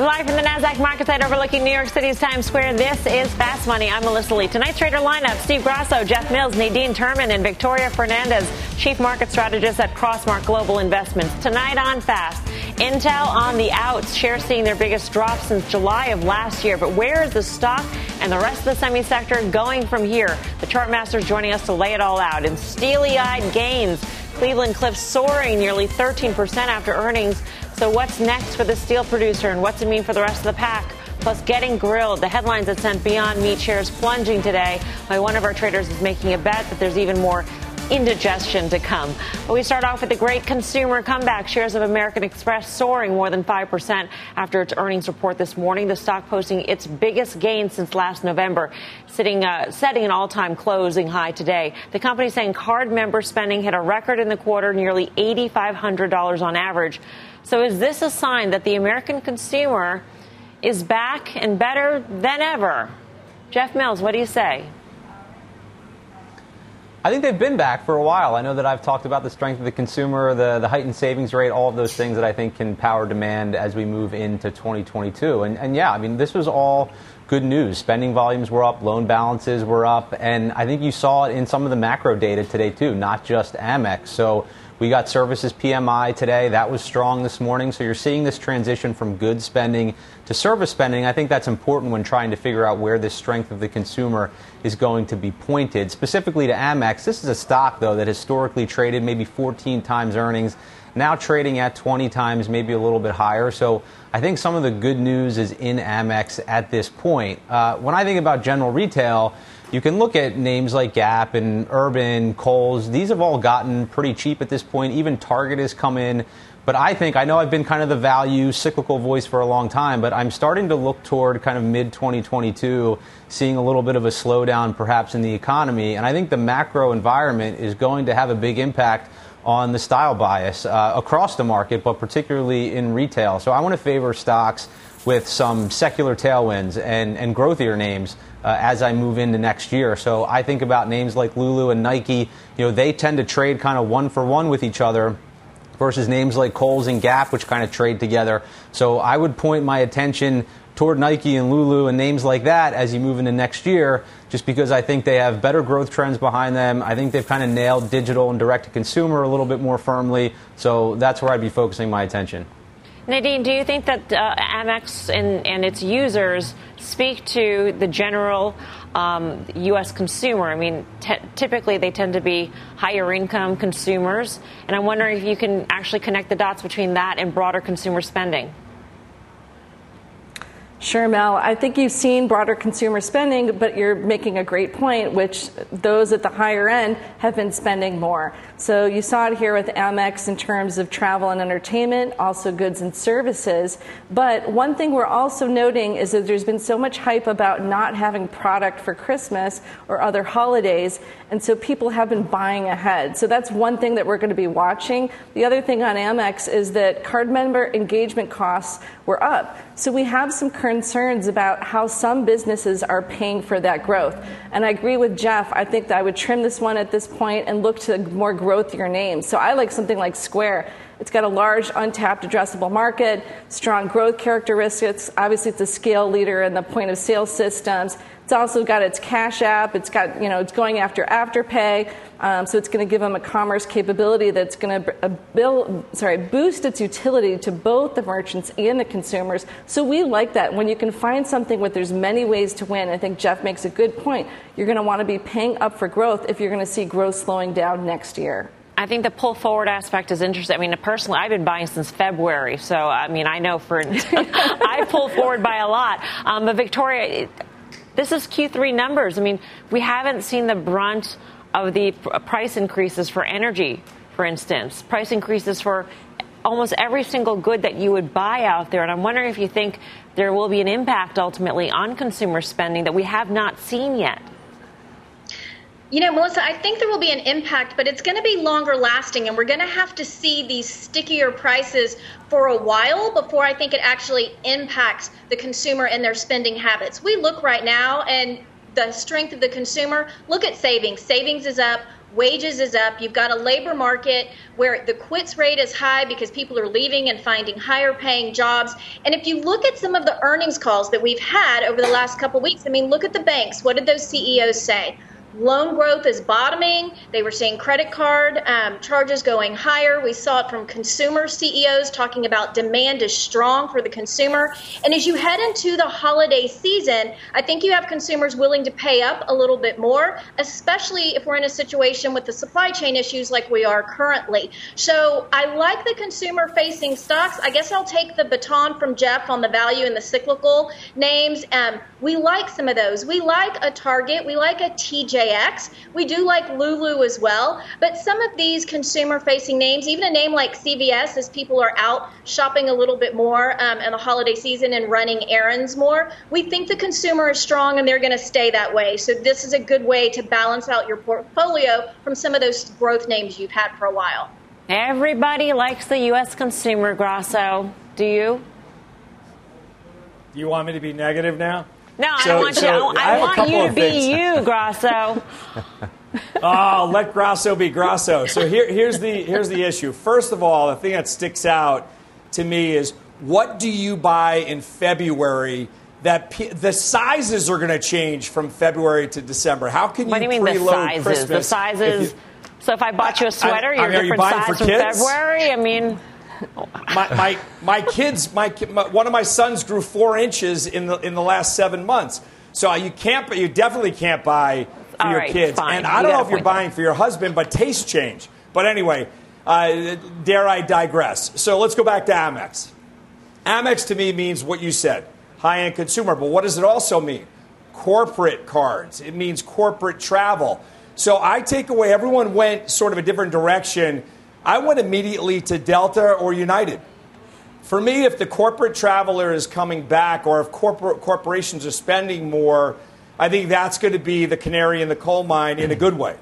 Live from the NASDAQ market site overlooking New York City's Times Square, this is Fast Money. I'm Melissa Lee. Tonight's trader lineup Steve Grasso, Jeff Mills, Nadine Terman, and Victoria Fernandez, Chief Market Strategist at Crossmark Global Investments. Tonight on Fast, Intel on the outs, shares seeing their biggest drop since July of last year. But where is the stock and the rest of the semi sector going from here? The chart master's joining us to lay it all out in steely eyed gains. Cleveland Cliffs soaring nearly 13% after earnings. So, what's next for the steel producer and what's it mean for the rest of the pack? Plus, getting grilled. The headlines that sent Beyond Meat shares plunging today. By one of our traders is making a bet that there's even more indigestion to come. But we start off with the great consumer comeback. Shares of American Express soaring more than 5% after its earnings report this morning. The stock posting its biggest gain since last November, sitting, uh, setting an all time closing high today. The company saying card member spending hit a record in the quarter, nearly $8,500 on average. So is this a sign that the American consumer is back and better than ever? Jeff Mills, what do you say? I think they've been back for a while. I know that I've talked about the strength of the consumer, the, the heightened savings rate, all of those things that I think can power demand as we move into 2022. And, and yeah, I mean, this was all good news. Spending volumes were up, loan balances were up, and I think you saw it in some of the macro data today, too, not just Amex. So we got services PMI today. That was strong this morning. So you're seeing this transition from goods spending to service spending. I think that's important when trying to figure out where this strength of the consumer is going to be pointed. Specifically to Amex, this is a stock, though, that historically traded maybe 14 times earnings now trading at 20 times, maybe a little bit higher. So I think some of the good news is in Amex at this point. Uh, when I think about general retail, you can look at names like Gap and Urban, Kohl's. These have all gotten pretty cheap at this point. Even Target has come in. But I think, I know I've been kind of the value cyclical voice for a long time, but I'm starting to look toward kind of mid 2022, seeing a little bit of a slowdown perhaps in the economy. And I think the macro environment is going to have a big impact on the style bias uh, across the market, but particularly in retail. So I want to favor stocks with some secular tailwinds and, and growthier names uh, as I move into next year. So I think about names like Lulu and Nike. You know, they tend to trade kind of one for one with each other versus names like Kohl's and Gap, which kind of trade together. So I would point my attention toward Nike and Lulu and names like that as you move into next year, just because I think they have better growth trends behind them. I think they've kind of nailed digital and direct to consumer a little bit more firmly. So that's where I'd be focusing my attention. Nadine, do you think that uh, Amex and, and, its users speak to the general um, U.S. consumer? I mean, t- typically they tend to be higher income consumers, and I'm wondering if you can actually connect the dots between that and broader consumer spending. Sure, Mel. I think you've seen broader consumer spending, but you're making a great point, which those at the higher end have been spending more. So you saw it here with Amex in terms of travel and entertainment, also goods and services. But one thing we're also noting is that there's been so much hype about not having product for Christmas or other holidays, and so people have been buying ahead. So that's one thing that we're going to be watching. The other thing on Amex is that card member engagement costs were up. So we have some concerns about how some businesses are paying for that growth. And I agree with Jeff. I think that I would trim this one at this point and look to more growthier names. So I like something like Square. It's got a large untapped addressable market, strong growth characteristics. Obviously, it's a scale leader in the point of sale systems. It's also got its cash app. It's got, you know, it's going after Afterpay. Um, so it's going to give them a commerce capability that's going to uh, build, sorry, boost its utility to both the merchants and the consumers. So we like that. When you can find something where there's many ways to win, I think Jeff makes a good point. You're going to want to be paying up for growth if you're going to see growth slowing down next year. I think the pull forward aspect is interesting. I mean, personally, I've been buying since February, so I mean, I know for I pull forward by a lot. Um, but Victoria, this is Q3 numbers. I mean, we haven't seen the brunt of the uh, price increases for energy, for instance, price increases for almost every single good that you would buy out there. And I'm wondering if you think there will be an impact ultimately on consumer spending that we have not seen yet. You know, Melissa, I think there will be an impact, but it's going to be longer lasting, and we're going to have to see these stickier prices for a while before I think it actually impacts the consumer and their spending habits. We look right now, and the strength of the consumer, look at savings. Savings is up. Wages is up. You've got a labor market where the quits rate is high because people are leaving and finding higher paying jobs. And if you look at some of the earnings calls that we've had over the last couple weeks, I mean, look at the banks. What did those CEOs say? Loan growth is bottoming. They were seeing credit card um, charges going higher. We saw it from consumer CEOs talking about demand is strong for the consumer. And as you head into the holiday season, I think you have consumers willing to pay up a little bit more, especially if we're in a situation with the supply chain issues like we are currently. So I like the consumer facing stocks. I guess I'll take the baton from Jeff on the value and the cyclical names. Um, we like some of those. We like a Target. We like a TJ. TJX. We do like Lulu as well. But some of these consumer facing names, even a name like CVS, as people are out shopping a little bit more um, in the holiday season and running errands more, we think the consumer is strong and they're going to stay that way. So this is a good way to balance out your portfolio from some of those growth names you've had for a while. Everybody likes the U.S. consumer, Grasso. Do you? Do You want me to be negative now? No, I don't want so you. I, I, I want you to be things. you, Grasso. oh, let Grasso be Grasso. So here, here's the here's the issue. First of all, the thing that sticks out to me is what do you buy in February? That p- the sizes are going to change from February to December. How can you, what do you mean the sizes? Christmas? The sizes. You, so if I bought you a sweater, I, I, you're different you size from kids? February. I mean my, my, my kids, my, my, one of my sons grew four inches in the, in the last seven months. So you can't, you definitely can't buy for All your right, kids. Fine. And I don't know if you're buying for your husband, but tastes change. But anyway, uh, dare I digress? So let's go back to Amex. Amex to me means what you said, high end consumer. But what does it also mean? Corporate cards. It means corporate travel. So I take away, everyone went sort of a different direction I went immediately to Delta or United. For me, if the corporate traveler is coming back or if corporate corporations are spending more, I think that's going to be the canary in the coal mine in a good way.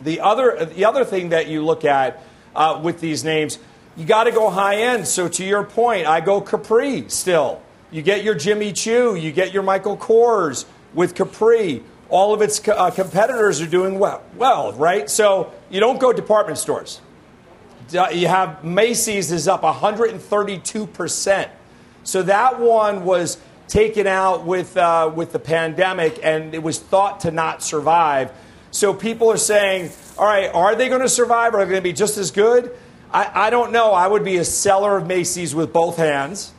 The other, the other thing that you look at uh, with these names, you got to go high end. So to your point, I go Capri still. You get your Jimmy Choo, you get your Michael Kors with Capri. All of its uh, competitors are doing well, well, right? So you don't go department stores you have Macy's is up 132%. So that one was taken out with, uh, with the pandemic and it was thought to not survive. So people are saying, all right, are they going to survive? Are they going to be just as good? I, I don't know. I would be a seller of Macy's with both hands.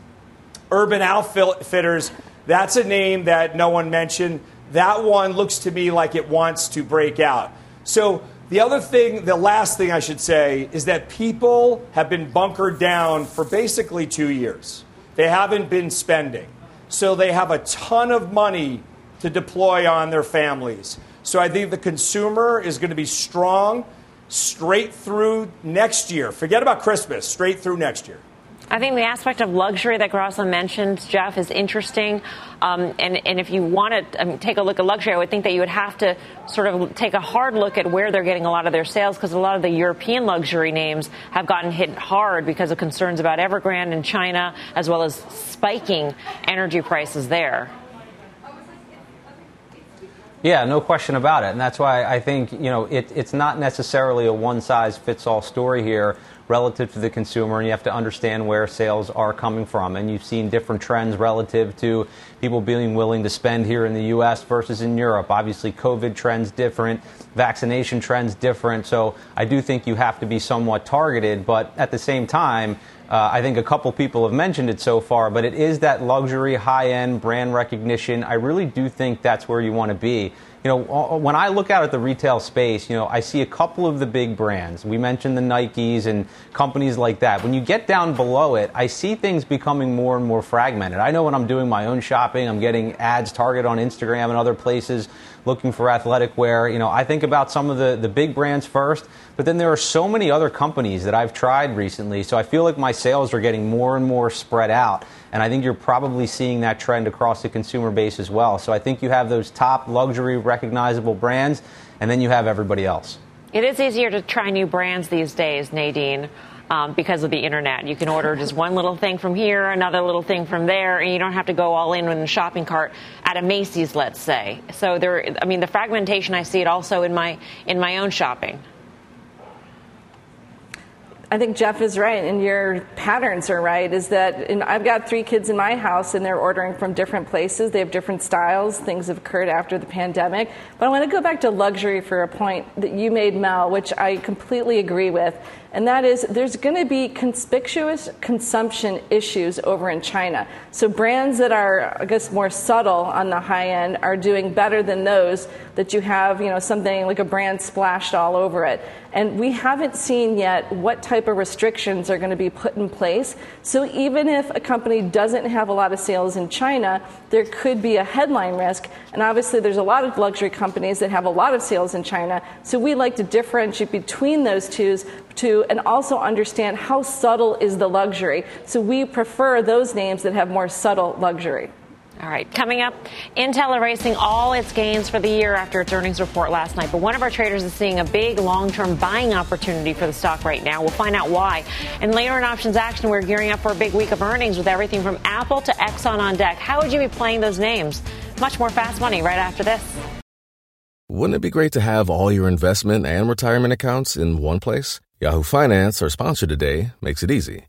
Urban Outfitters, that's a name that no one mentioned. That one looks to me like it wants to break out. So the other thing, the last thing I should say, is that people have been bunkered down for basically two years. They haven't been spending. So they have a ton of money to deploy on their families. So I think the consumer is going to be strong straight through next year. Forget about Christmas, straight through next year. I think the aspect of luxury that Grasso mentioned, Jeff, is interesting. Um, and, and if you want to mean, take a look at luxury, I would think that you would have to sort of take a hard look at where they're getting a lot of their sales because a lot of the European luxury names have gotten hit hard because of concerns about Evergrande in China, as well as spiking energy prices there. Yeah, no question about it. And that's why I think, you know, it, it's not necessarily a one size fits all story here relative to the consumer, and you have to understand where sales are coming from. And you've seen different trends relative to people being willing to spend here in the U.S. versus in Europe. Obviously, COVID trends different, vaccination trends different. So I do think you have to be somewhat targeted, but at the same time, uh, I think a couple people have mentioned it so far, but it is that luxury, high end brand recognition. I really do think that's where you want to be you know, when I look out at the retail space, you know, I see a couple of the big brands. We mentioned the Nikes and companies like that. When you get down below it, I see things becoming more and more fragmented. I know when I'm doing my own shopping, I'm getting ads target on Instagram and other places looking for athletic wear. You know, I think about some of the, the big brands first, but then there are so many other companies that I've tried recently. So I feel like my sales are getting more and more spread out. And I think you're probably seeing that trend across the consumer base as well. So I think you have those top luxury recognizable brands, and then you have everybody else. It is easier to try new brands these days, Nadine um, because of the internet. You can order just one little thing from here, another little thing from there, and you don't have to go all in in a shopping cart at a Macy's, let's say. So there, I mean, the fragmentation I see it also in my in my own shopping. I think Jeff is right, and your patterns are right. Is that I've got three kids in my house, and they're ordering from different places. They have different styles. Things have occurred after the pandemic. But I want to go back to luxury for a point that you made, Mel, which I completely agree with and that is there's going to be conspicuous consumption issues over in China. So brands that are, I guess, more subtle on the high end are doing better than those that you have, you know, something like a brand splashed all over it. And we haven't seen yet what type of restrictions are going to be put in place. So even if a company doesn't have a lot of sales in China, there could be a headline risk. And obviously, there's a lot of luxury companies that have a lot of sales in China. So we like to differentiate between those two to and also understand how subtle is the luxury. So we prefer those names that have more subtle luxury. All right, coming up, Intel erasing all its gains for the year after its earnings report last night. But one of our traders is seeing a big long term buying opportunity for the stock right now. We'll find out why. And later in options action, we're gearing up for a big week of earnings with everything from Apple to Exxon on deck. How would you be playing those names? Much more fast money right after this. Wouldn't it be great to have all your investment and retirement accounts in one place? Yahoo Finance, our sponsor today, makes it easy.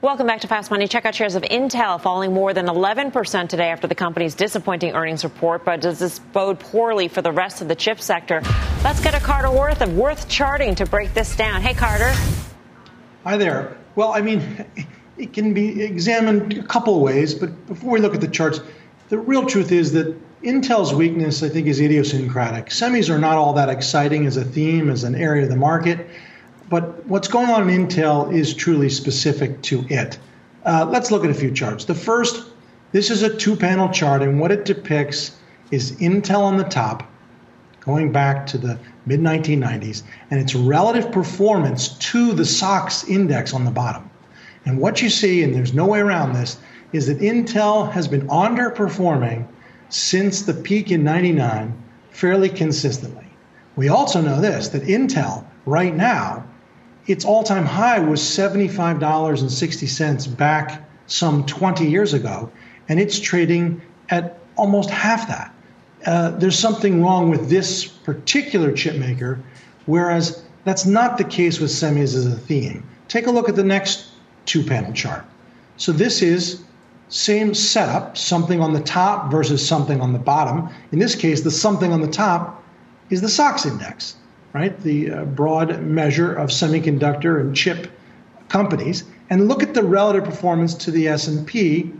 Welcome back to Fast Money. Check out shares of Intel falling more than 11% today after the company's disappointing earnings report. But does this bode poorly for the rest of the chip sector? Let's get a Carter Worth of Worth Charting to break this down. Hey, Carter. Hi there. Well, I mean, it can be examined a couple of ways, but before we look at the charts, the real truth is that Intel's weakness, I think, is idiosyncratic. Semis are not all that exciting as a theme, as an area of the market. But what's going on in Intel is truly specific to it. Uh, let's look at a few charts. The first, this is a two panel chart, and what it depicts is Intel on the top, going back to the mid 1990s, and its relative performance to the SOX index on the bottom. And what you see, and there's no way around this, is that Intel has been underperforming since the peak in 99 fairly consistently. We also know this that Intel right now its all time high was $75.60 back some 20 years ago, and it's trading at almost half that. Uh, there's something wrong with this particular chip maker, whereas that's not the case with semis as a theme. Take a look at the next two panel chart. So this is same setup, something on the top versus something on the bottom. In this case, the something on the top is the SOX index right? The uh, broad measure of semiconductor and chip companies, and look at the relative performance to the S&P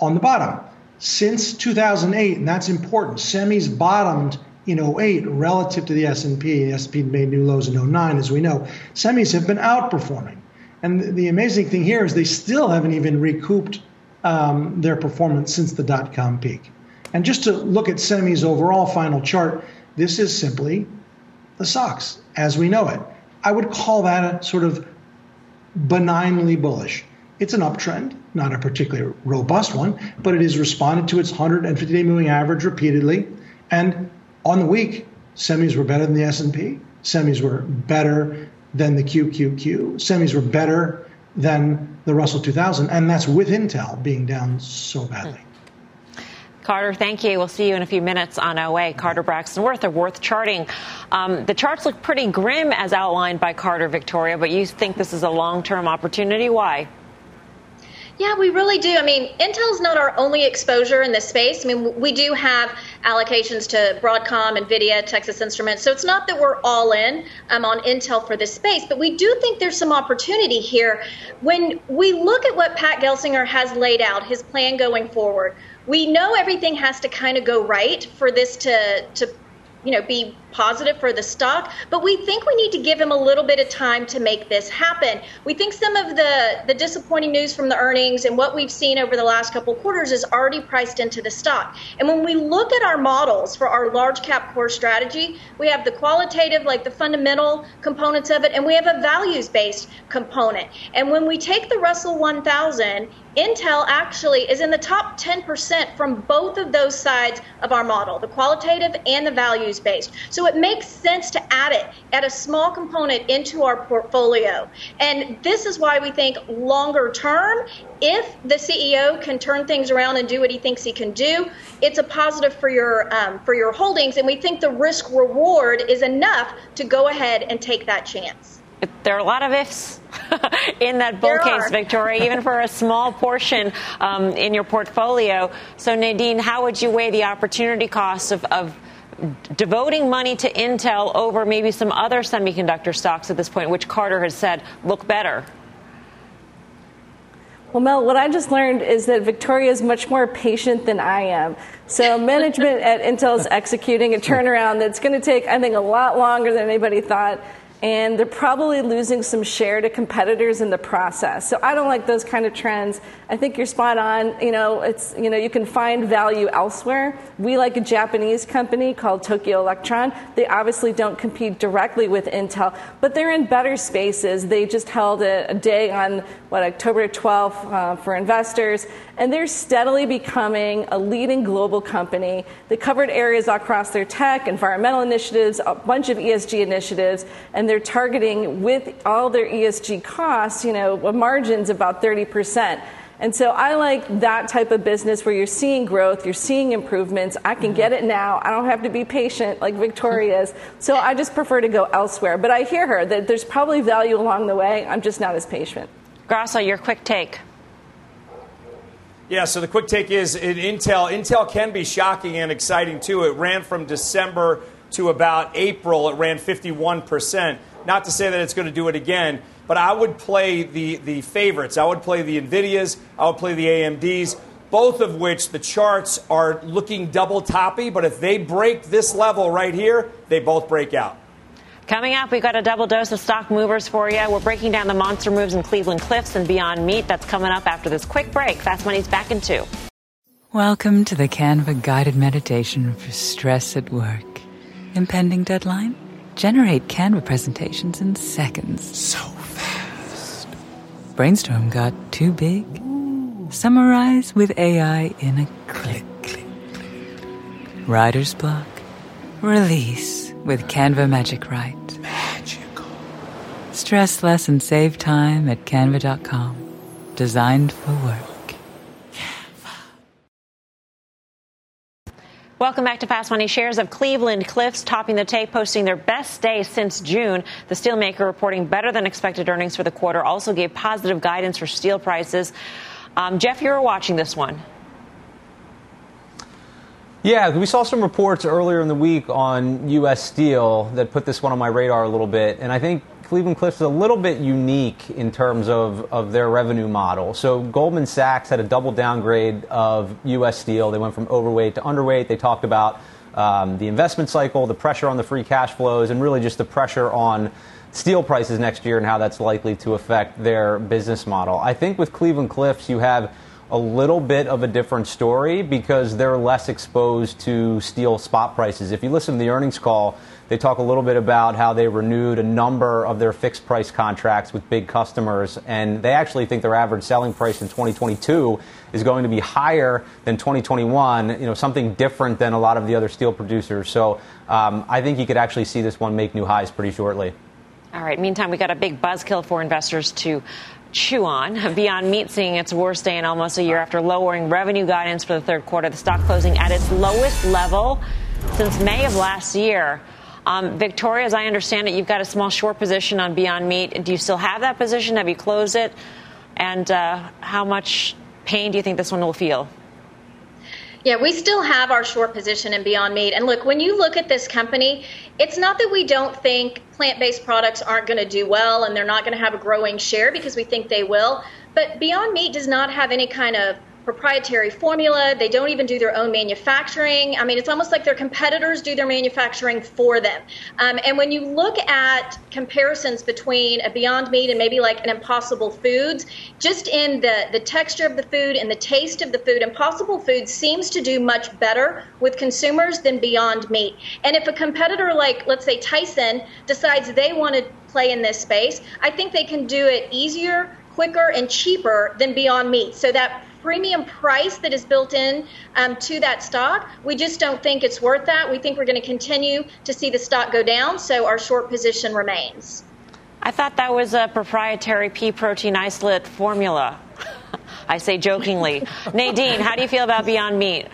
on the bottom. Since 2008, and that's important, semis bottomed in 08 relative to the S&P. The S&P made new lows in 09, as we know. Semis have been outperforming. And the amazing thing here is they still haven't even recouped um, their performance since the dot com peak. And just to look at semis overall final chart, this is simply the SOX as we know it. I would call that a sort of benignly bullish. It's an uptrend, not a particularly robust one, but it has responded to its 150 day moving average repeatedly. And on the week, semis were better than the S&P. Semis were better than the QQQ. Semis were better than the Russell 2000, and that's with Intel being down so badly. Carter, thank you. We'll see you in a few minutes on OA. Carter Braxton Worth of Worth Charting. Um, the charts look pretty grim as outlined by Carter Victoria, but you think this is a long term opportunity. Why? Yeah, we really do. I mean, Intel's not our only exposure in this space. I mean, we do have allocations to Broadcom, NVIDIA, Texas Instruments. So it's not that we're all in um, on Intel for this space, but we do think there's some opportunity here. When we look at what Pat Gelsinger has laid out, his plan going forward, we know everything has to kind of go right for this to, to you know, be positive for the stock, but we think we need to give him a little bit of time to make this happen. We think some of the, the disappointing news from the earnings and what we've seen over the last couple quarters is already priced into the stock. And when we look at our models for our large cap core strategy, we have the qualitative, like the fundamental components of it, and we have a values based component. And when we take the Russell 1000, Intel actually is in the top 10% from both of those sides of our model, the qualitative and the values based. So it makes sense to add it, add a small component into our portfolio. And this is why we think longer term, if the CEO can turn things around and do what he thinks he can do, it's a positive for your um, for your holdings. And we think the risk reward is enough to go ahead and take that chance. There are a lot of ifs in that bull there case, are. Victoria, even for a small portion um, in your portfolio. So, Nadine, how would you weigh the opportunity cost of, of devoting money to Intel over maybe some other semiconductor stocks at this point, which Carter has said look better? Well, Mel, what I just learned is that Victoria is much more patient than I am. So, management at Intel is executing a turnaround that's going to take, I think, a lot longer than anybody thought and they're probably losing some share to competitors in the process. So I don't like those kind of trends. I think you're spot on. You know, it's you know you can find value elsewhere. We like a Japanese company called Tokyo Electron. They obviously don't compete directly with Intel, but they're in better spaces. They just held a, a day on what October 12th uh, for investors, and they're steadily becoming a leading global company. They covered areas across their tech, environmental initiatives, a bunch of ESG initiatives, and they're targeting with all their ESG costs, you know, margins about 30%. And so I like that type of business where you're seeing growth, you're seeing improvements. I can get it now. I don't have to be patient like Victoria is. So I just prefer to go elsewhere. But I hear her that there's probably value along the way. I'm just not as patient. Grasso, your quick take. Yeah, so the quick take is in Intel. Intel can be shocking and exciting too. It ran from December to about April. It ran 51%. Not to say that it's going to do it again, but I would play the, the favorites. I would play the NVIDIAs. I would play the AMDs, both of which the charts are looking double toppy. But if they break this level right here, they both break out. Coming up, we've got a double dose of stock movers for you. We're breaking down the monster moves in Cleveland Cliffs and Beyond Meat. That's coming up after this quick break. Fast Money's back in two. Welcome to the Canva guided meditation for stress at work. Impending deadline? Generate Canva presentations in seconds. So fast. Brainstorm got too big? Summarize with AI in a click. click, click. Writer's block? Release with Canva Magic Write. Magical. Stress less and save time at canva.com. Designed for work. Canva. Welcome back to Fast Money. Shares of Cleveland Cliffs topping the tape, posting their best day since June. The steelmaker reporting better than expected earnings for the quarter, also gave positive guidance for steel prices. Um, Jeff, you were watching this one. Yeah, we saw some reports earlier in the week on U.S. Steel that put this one on my radar a little bit, and I think Cleveland Cliffs is a little bit unique in terms of, of their revenue model. So Goldman Sachs had a double downgrade of U.S. Steel. They went from overweight to underweight. They talked about um, the investment cycle, the pressure on the free cash flows, and really just the pressure on steel prices next year and how that's likely to affect their business model. I think with Cleveland Cliffs, you have a little bit of a different story because they're less exposed to steel spot prices. If you listen to the earnings call, they talk a little bit about how they renewed a number of their fixed price contracts with big customers, and they actually think their average selling price in 2022 is going to be higher than 2021. You know, something different than a lot of the other steel producers. So um, I think you could actually see this one make new highs pretty shortly. All right. Meantime, we got a big buzzkill for investors to chew on. Beyond Meat seeing its worst day in almost a year after lowering revenue guidance for the third quarter. The stock closing at its lowest level since May of last year. Um, Victoria, as I understand it, you've got a small short position on Beyond Meat. Do you still have that position? Have you closed it? And uh, how much pain do you think this one will feel? Yeah, we still have our short position in Beyond Meat. And look, when you look at this company, it's not that we don't think plant based products aren't going to do well and they're not going to have a growing share because we think they will. But Beyond Meat does not have any kind of proprietary formula. They don't even do their own manufacturing. I mean, it's almost like their competitors do their manufacturing for them. Um, and when you look at comparisons between a Beyond Meat and maybe like an Impossible Foods, just in the, the texture of the food and the taste of the food, Impossible Foods seems to do much better with consumers than Beyond Meat. And if a competitor like, let's say, Tyson decides they want to play in this space, I think they can do it easier, quicker, and cheaper than Beyond Meat. So that premium price that is built in um, to that stock, we just don't think it's worth that. We think we're going to continue to see the stock go down, so our short position remains. I thought that was a proprietary pea protein isolate formula. I say jokingly. Nadine, how do you feel about Beyond Meat?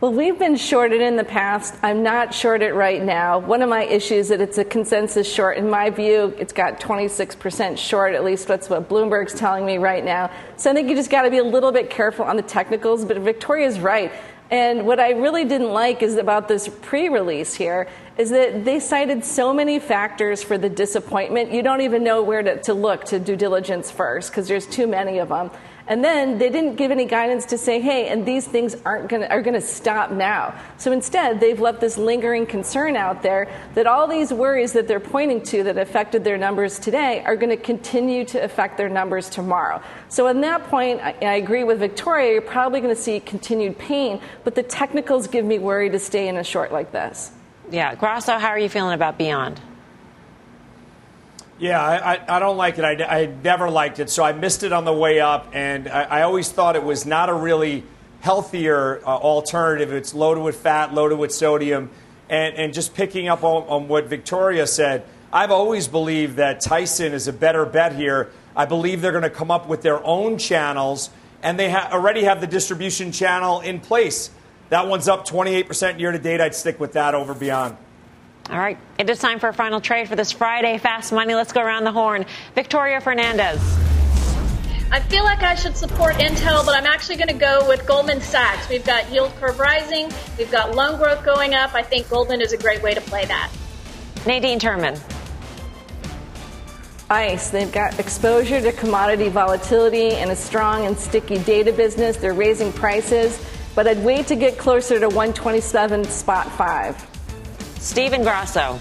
Well, we've been shorted in the past. I'm not shorted right now. One of my issues is that it's a consensus short. In my view, it's got 26% short, at least that's what Bloomberg's telling me right now. So I think you just got to be a little bit careful on the technicals, but Victoria's right. And what I really didn't like is about this pre release here is that they cited so many factors for the disappointment, you don't even know where to, to look to due diligence first because there's too many of them. And then they didn't give any guidance to say, hey, and these things aren't gonna, are going to stop now. So instead, they've left this lingering concern out there that all these worries that they're pointing to that affected their numbers today are going to continue to affect their numbers tomorrow. So at that point, I, I agree with Victoria, you're probably going to see continued pain, but the technicals give me worry to stay in a short like this. Yeah. Grasso, how are you feeling about Beyond? Yeah, I, I, don't like it. I, I never liked it, so I missed it on the way up, and I, I always thought it was not a really healthier uh, alternative. It's loaded with fat, loaded with sodium, and, and just picking up on, on what Victoria said, I've always believed that Tyson is a better bet here. I believe they're going to come up with their own channels, and they ha- already have the distribution channel in place. That one's up 28% year to date. I'd stick with that over beyond. All right, it is time for a final trade for this Friday Fast Money. Let's go around the horn. Victoria Fernandez. I feel like I should support Intel, but I'm actually going to go with Goldman Sachs. We've got yield curve rising, we've got loan growth going up. I think Goldman is a great way to play that. Nadine Terman. ICE, they've got exposure to commodity volatility and a strong and sticky data business. They're raising prices, but I'd wait to get closer to 127 spot 5. Stephen Grasso.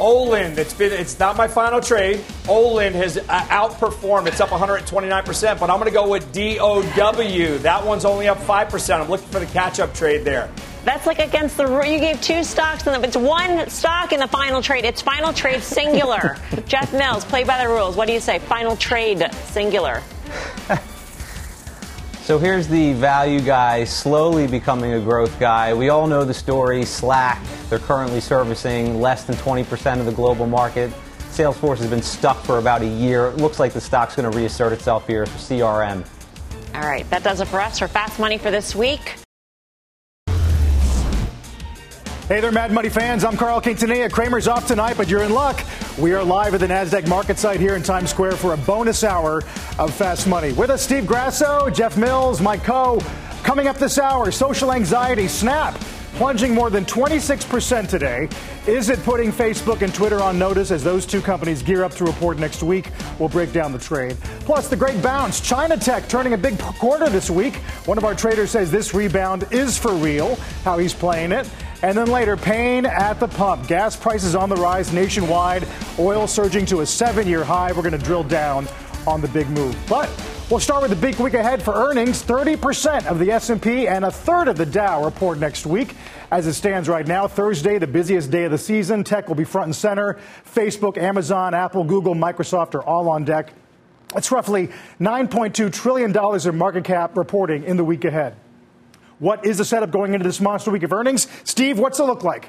Olin, it's been it's not my final trade. Olin has uh, outperformed. It's up 129%, but I'm going to go with DOW. That one's only up 5%. I'm looking for the catch-up trade there. That's like against the rule. You gave two stocks, and it's one stock in the final trade. It's final trade singular. Jeff Mills, play by the rules. What do you say? Final trade singular. So here's the value guy slowly becoming a growth guy. We all know the story Slack, they're currently servicing less than 20% of the global market. Salesforce has been stuck for about a year. It looks like the stock's going to reassert itself here for CRM. All right, that does it for us for Fast Money for this week. Hey there, Mad Money fans. I'm Carl Quintanilla. Cramer's off tonight, but you're in luck. We are live at the NASDAQ market site here in Times Square for a bonus hour of Fast Money. With us, Steve Grasso, Jeff Mills, Mike Khouw. Coming up this hour, social anxiety, Snap, plunging more than 26% today. Is it putting Facebook and Twitter on notice as those two companies gear up to report next week? We'll break down the trade. Plus, the great bounce. China Tech turning a big quarter this week. One of our traders says this rebound is for real, how he's playing it. And then later, pain at the pump. Gas prices on the rise nationwide. Oil surging to a seven year high. We're going to drill down on the big move. But we'll start with the big week ahead for earnings. 30% of the S&P and a third of the Dow report next week. As it stands right now, Thursday, the busiest day of the season, tech will be front and center. Facebook, Amazon, Apple, Google, Microsoft are all on deck. It's roughly $9.2 trillion in market cap reporting in the week ahead. What is the setup going into this monster week of earnings? Steve, what's it look like?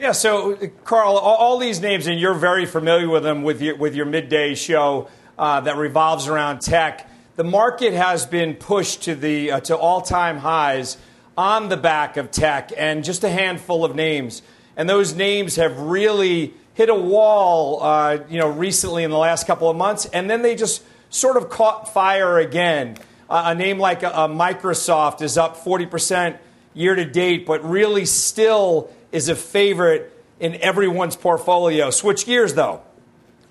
Yeah, so Carl, all, these names, and you're very familiar with them with your, with your midday show uh, that revolves around tech. The market has been pushed to the uh, to all time highs on the back of tech, and just a handful of names, and those names have really hit a wall, uh, you know, recently in the last couple of months, and then they just sort of caught fire again. Uh, a name like a, a Microsoft is up 40% year to date, but really still is a favorite in everyone's portfolio. Switch gears though.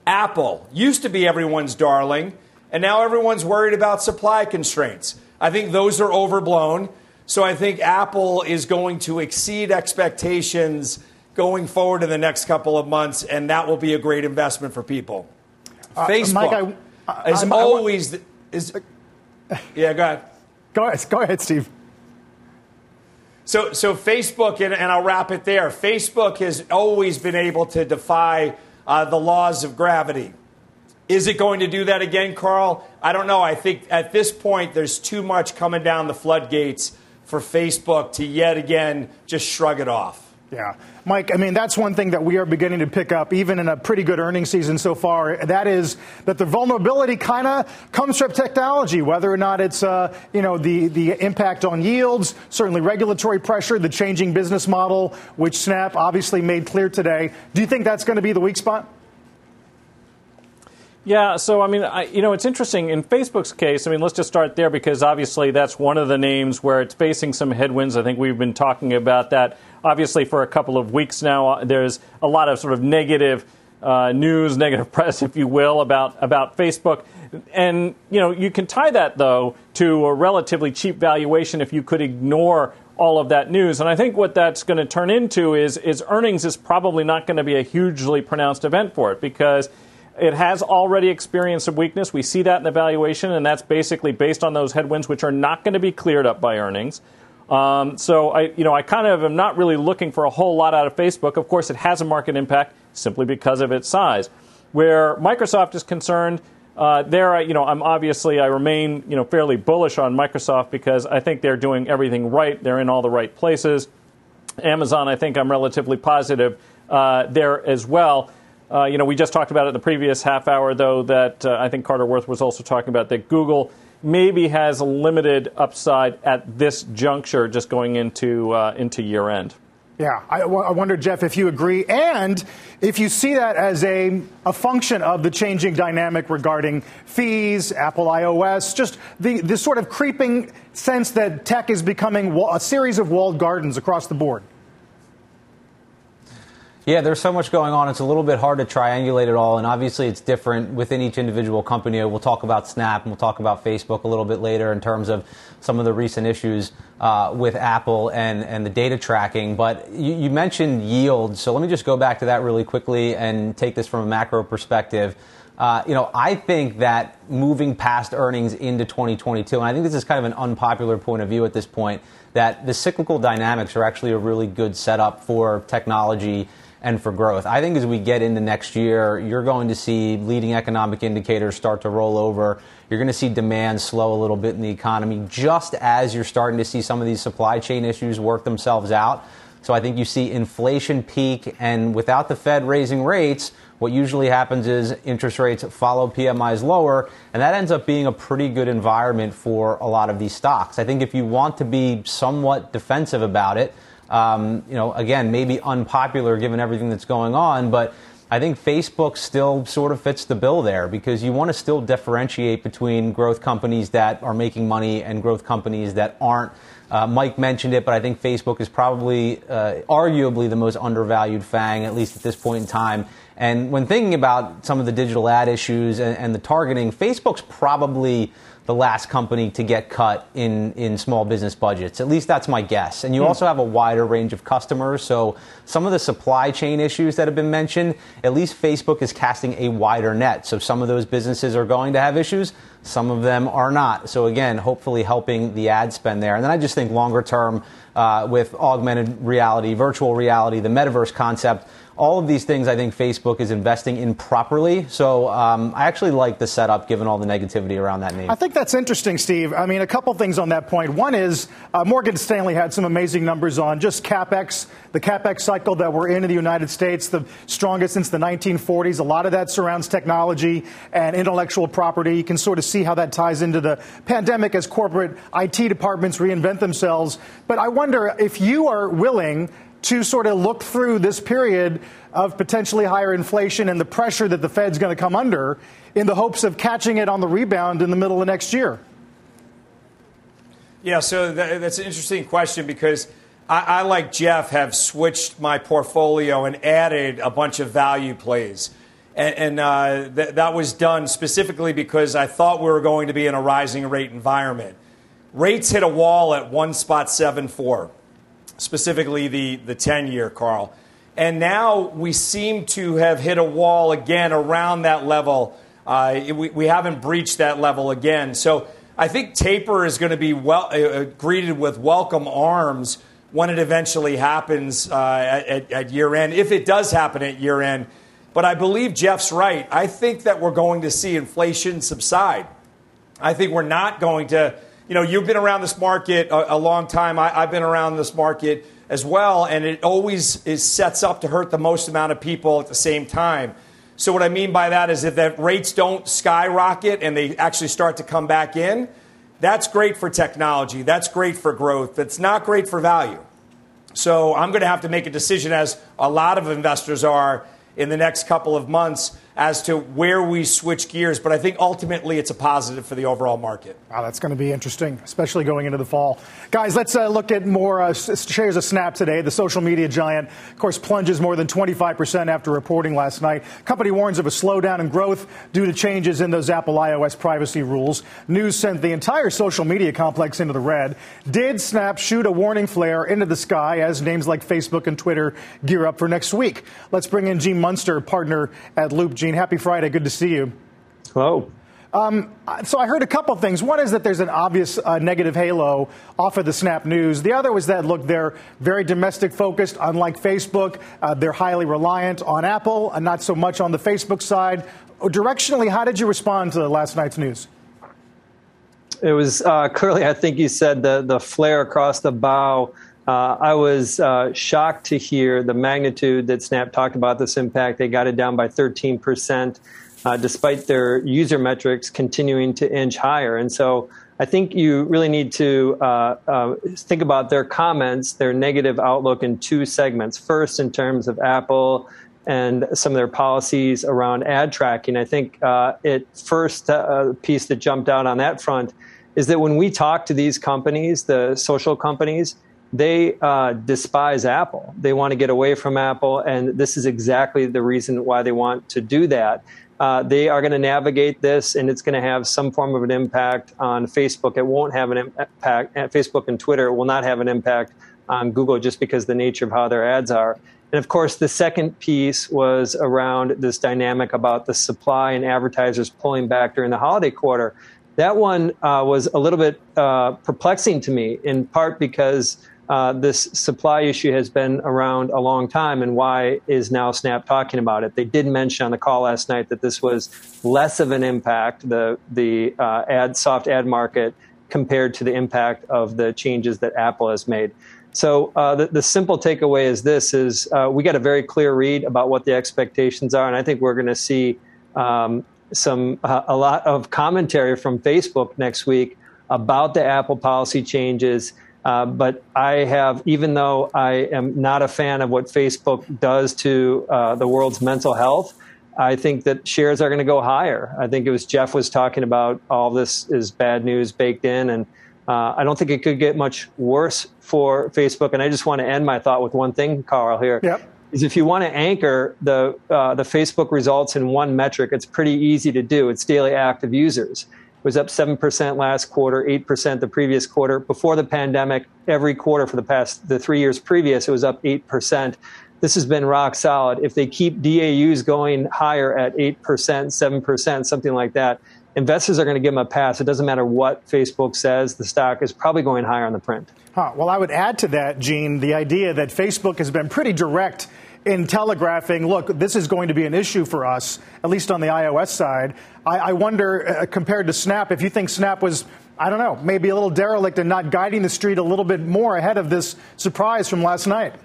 Apple used to be everyone's darling, and now everyone's worried about supply constraints. I think those are overblown. So I think Apple is going to exceed expectations going forward in the next couple of months, and that will be a great investment for people. Uh, Facebook Mike, I, I, is I, always is. Yeah, go ahead. Go ahead, go ahead Steve. So, so Facebook, and, and I'll wrap it there. Facebook has always been able to defy uh, the laws of gravity. Is it going to do that again, Carl? I don't know. I think at this point, there's too much coming down the floodgates for Facebook to yet again just shrug it off. Yeah. Mike, I mean, that's one thing that we are beginning to pick up, even in a pretty good earnings season so far. That is that the vulnerability kind of comes from technology, whether or not it's, uh, you know, the, the impact on yields, certainly regulatory pressure, the changing business model, which Snap obviously made clear today. Do you think that's going to be the weak spot? Yeah, so I mean, I, you know, it's interesting in Facebook's case. I mean, let's just start there because obviously that's one of the names where it's facing some headwinds. I think we've been talking about that obviously for a couple of weeks now. There's a lot of sort of negative uh, news, negative press, if you will, about about Facebook. And you know, you can tie that though to a relatively cheap valuation if you could ignore all of that news. And I think what that's going to turn into is is earnings is probably not going to be a hugely pronounced event for it because it has already experienced some weakness. We see that in the valuation, and that's basically based on those headwinds, which are not going to be cleared up by earnings. Um, so I, you know, I kind of am not really looking for a whole lot out of Facebook. Of course, it has a market impact simply because of its size. Where Microsoft is concerned, uh, there, you know, I'm obviously I remain, you know, fairly bullish on Microsoft because I think they're doing everything right. They're in all the right places. Amazon, I think I'm relatively positive uh, there as well. Uh, you know, we just talked about it in the previous half hour, though, that uh, I think Carter Worth was also talking about that Google maybe has limited upside at this juncture, just going into uh, into year end. Yeah, I, w- I wonder, Jeff, if you agree, and if you see that as a, a function of the changing dynamic regarding fees, Apple iOS, just the, the sort of creeping sense that tech is becoming a series of walled gardens across the board. Yeah, there's so much going on. It's a little bit hard to triangulate it all, and obviously it's different within each individual company. We'll talk about Snap and we'll talk about Facebook a little bit later in terms of some of the recent issues uh, with Apple and, and the data tracking. But you, you mentioned yield, so let me just go back to that really quickly and take this from a macro perspective. Uh, you know, I think that moving past earnings into 2022, and I think this is kind of an unpopular point of view at this point, that the cyclical dynamics are actually a really good setup for technology and for growth. I think as we get into next year, you're going to see leading economic indicators start to roll over. You're going to see demand slow a little bit in the economy, just as you're starting to see some of these supply chain issues work themselves out. So I think you see inflation peak, and without the Fed raising rates, what usually happens is interest rates follow PMIs lower, and that ends up being a pretty good environment for a lot of these stocks. I think if you want to be somewhat defensive about it, um, you know, again, maybe unpopular given everything that's going on, but I think Facebook still sort of fits the bill there because you want to still differentiate between growth companies that are making money and growth companies that aren't. Uh, Mike mentioned it, but I think Facebook is probably, uh, arguably, the most undervalued FANG, at least at this point in time. And when thinking about some of the digital ad issues and, and the targeting, Facebook's probably the last company to get cut in, in small business budgets. At least that's my guess. And you Hmm. also have a wider range of customers. So some of the supply chain issues that have been mentioned, at least Facebook is casting a wider net. So some of those businesses are going to have issues. Some of them are not. So again, hopefully helping the ad spend there. And then I just think longer term uh, with augmented reality, virtual reality, the metaverse concept, all of these things I think Facebook is investing in properly. So um, I actually like the setup given all the negativity around that name. I think that's interesting, Steve. I mean, a couple things on that point. One is uh, Morgan Stanley had some amazing numbers on just capex, the capex cycle that we're in in the United States, the strongest since the 1940s. A lot of that surrounds technology and intellectual property. You can sort of see how that ties into the pandemic as corporate IT departments reinvent themselves. But I wonder if you are willing to sort of look through this period of potentially higher inflation and the pressure that the Fed's going to come under in the hopes of catching it on the rebound in the middle of next year? Yeah, so that, that's an interesting question because I, I, like Jeff, have switched my portfolio and added a bunch of value plays. And, and uh, th- that was done specifically because I thought we were going to be in a rising rate environment. Rates hit a wall at one spot seven four, specifically the, the 10 year, Carl. And now we seem to have hit a wall again around that level. Uh, we, we haven't breached that level again. So I think taper is going to be well, uh, greeted with welcome arms when it eventually happens uh, at, at year end, if it does happen at year end. But I believe Jeff's right. I think that we're going to see inflation subside. I think we're not going to, you know, you've been around this market a, a long time. I, I've been around this market as well, and it always is sets up to hurt the most amount of people at the same time. So what I mean by that is if that rates don't skyrocket and they actually start to come back in, that's great for technology. That's great for growth. That's not great for value. So I'm going to have to make a decision, as a lot of investors are in the next couple of months, as to where we switch gears. But I think ultimately it's a positive for the overall market. Wow, that's going to be interesting, especially going into the fall. Guys, let's uh, look at more uh, shares of Snap today. The social media giant, of course, plunges more than 25% after reporting last night. Company warns of a slowdown in growth due to changes in those Apple iOS privacy rules. News sent the entire social media complex into the red. Did Snap shoot a warning flare into the sky as names like Facebook and Twitter gear up for next week? Let's bring in Gene Munster, partner at Loop. Gene, happy Friday. Good to see you. Hello. Um, so I heard a couple things. One is that there's an obvious uh, negative halo off of the Snap News. The other was that look, they're very domestic focused, unlike Facebook. Uh, they're highly reliant on Apple, and not so much on the Facebook side. Directionally, how did you respond to last night's news? It was uh, clearly, I think you said the the flare across the bow. Uh, I was uh, shocked to hear the magnitude that Snap talked about this impact. They got it down by 13 percent uh, despite their user metrics continuing to inch higher. And so I think you really need to uh, uh, think about their comments, their negative outlook in two segments. First, in terms of Apple and some of their policies around ad tracking. I think uh, it first uh, piece that jumped out on that front is that when we talk to these companies, the social companies, they uh, despise Apple. They want to get away from Apple, and this is exactly the reason why they want to do that. Uh, they are going to navigate this, and it's going to have some form of an impact on Facebook. It won't have an impact. Facebook and Twitter will not have an impact on Google just because the nature of how their ads are. And of course, the second piece was around this dynamic about the supply and advertisers pulling back during the holiday quarter. That one uh, was a little bit uh, perplexing to me, in part because uh, this supply issue has been around a long time, and why is now Snap talking about it? They did mention on the call last night that this was less of an impact, the the uh, ad soft ad market, compared to the impact of the changes that Apple has made. So uh, the, the, simple takeaway is this: is uh, we got a very clear read about what the expectations are, and I think we're going to see um, some uh, a lot of commentary from Facebook next week about the Apple policy changes. Uh, but I have, even though I am not a fan of what Facebook does to uh, the world's mental health, I think that shares are going to go higher. I think it was Jeff was talking about all this is bad news baked in, and uh, I don't think it could get much worse for Facebook. And I just want to end my thought with one thing, Carl. Here yep. is if you want to anchor the uh, the Facebook results in one metric, it's pretty easy to do. It's daily active users was up 7% last quarter, 8% the previous quarter. Before the pandemic, every quarter for the past, the three years previous, it was up 8%. This has been rock solid. If they keep DAUs going higher at 8%, 7%, something like that, investors are going to give them a pass. It doesn't matter what Facebook says, the stock is probably going higher on the print. Huh. Well, I would add to that, Gene, the idea that Facebook has been pretty direct in telegraphing, look, this is going to be an issue for us, at least on the iOS side. I, I wonder, uh, compared to Snap, if you think Snap was, I don't know, maybe a little derelict in not guiding the street a little bit more ahead of this surprise from last night.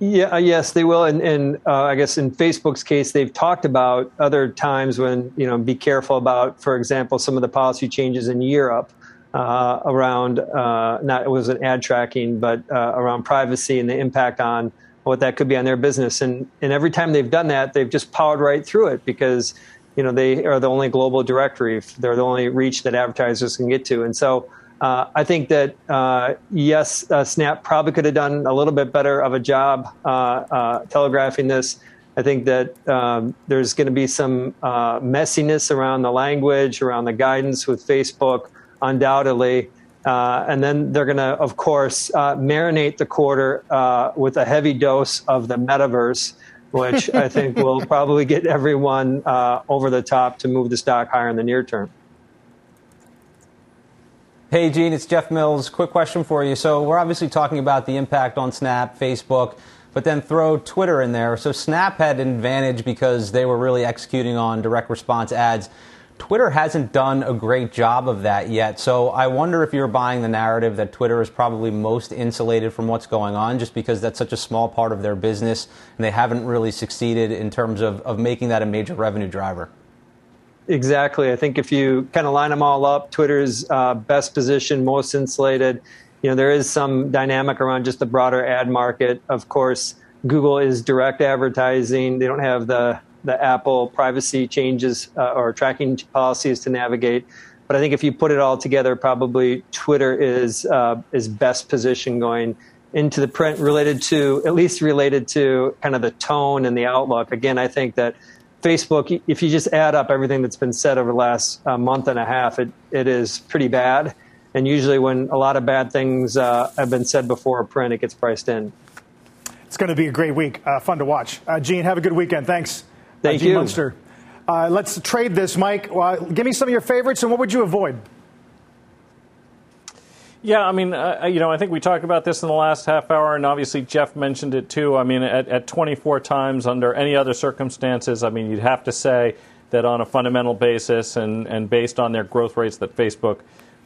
Yeah, yes, they will. And, and uh, I guess in Facebook's case, they've talked about other times when, you know, be careful about, for example, some of the policy changes in Europe uh, around, uh, not it wasn't ad tracking, but uh, around privacy and the impact on what that could be on their business. And, and every time they've done that, they've just powered right through it because, you know, they are the only global directory. They're the only reach that advertisers can get to. And so, uh, I think that uh, yes, uh, Snap probably could have done a little bit better of a job uh, uh, telegraphing this. I think that um, there's going to be some uh, messiness around the language, around the guidance with Facebook, undoubtedly. Uh, and then they're going to, of course, uh, marinate the quarter uh, with a heavy dose of the metaverse, which I think will probably get everyone over the top to move the stock higher in the near term. Hey, Gene, it's Jeff Mills. Quick question for you. So, we're obviously talking about the impact on Snap, Facebook, but then throw Twitter in there. So, Snap had an advantage because they were really executing on direct response ads. Twitter hasn't done a great job of that yet. So, I wonder if you're buying the narrative that Twitter is probably most insulated from what's going on just because that's such a small part of their business and they haven't really succeeded in terms of, of making that a major revenue driver. Exactly. I think if you kind of line them all up, Twitter's uh, best position, most insulated. You know, there is some dynamic around just the broader ad market. Of course, Google is direct advertising. They don't have the the Apple privacy changes uh, or tracking policies to navigate. But I think if you put it all together, probably Twitter is uh, is best positioned going into the print related to at least related to kind of the tone and the outlook. Again, I think that Facebook, if you just add up everything that's been said over the last uh, month and a half, it, it is pretty bad. And usually, when a lot of bad things uh, have been said before a print, it gets priced in. It's going to be a great week. Uh, fun to watch. Uh, Gene, have a good weekend. Thanks. Thank Gene you. Munster. Uh, let's trade this, Mike. give me some of your favorites, and what would you avoid? Yeah, I mean, uh, you know, I think we talked about this in the last half hour, and obviously Jeff mentioned it too. I mean, at, at 24 times under any other circumstances, I mean, you'd have to say that on a fundamental basis and, and based on their growth rates, that Facebook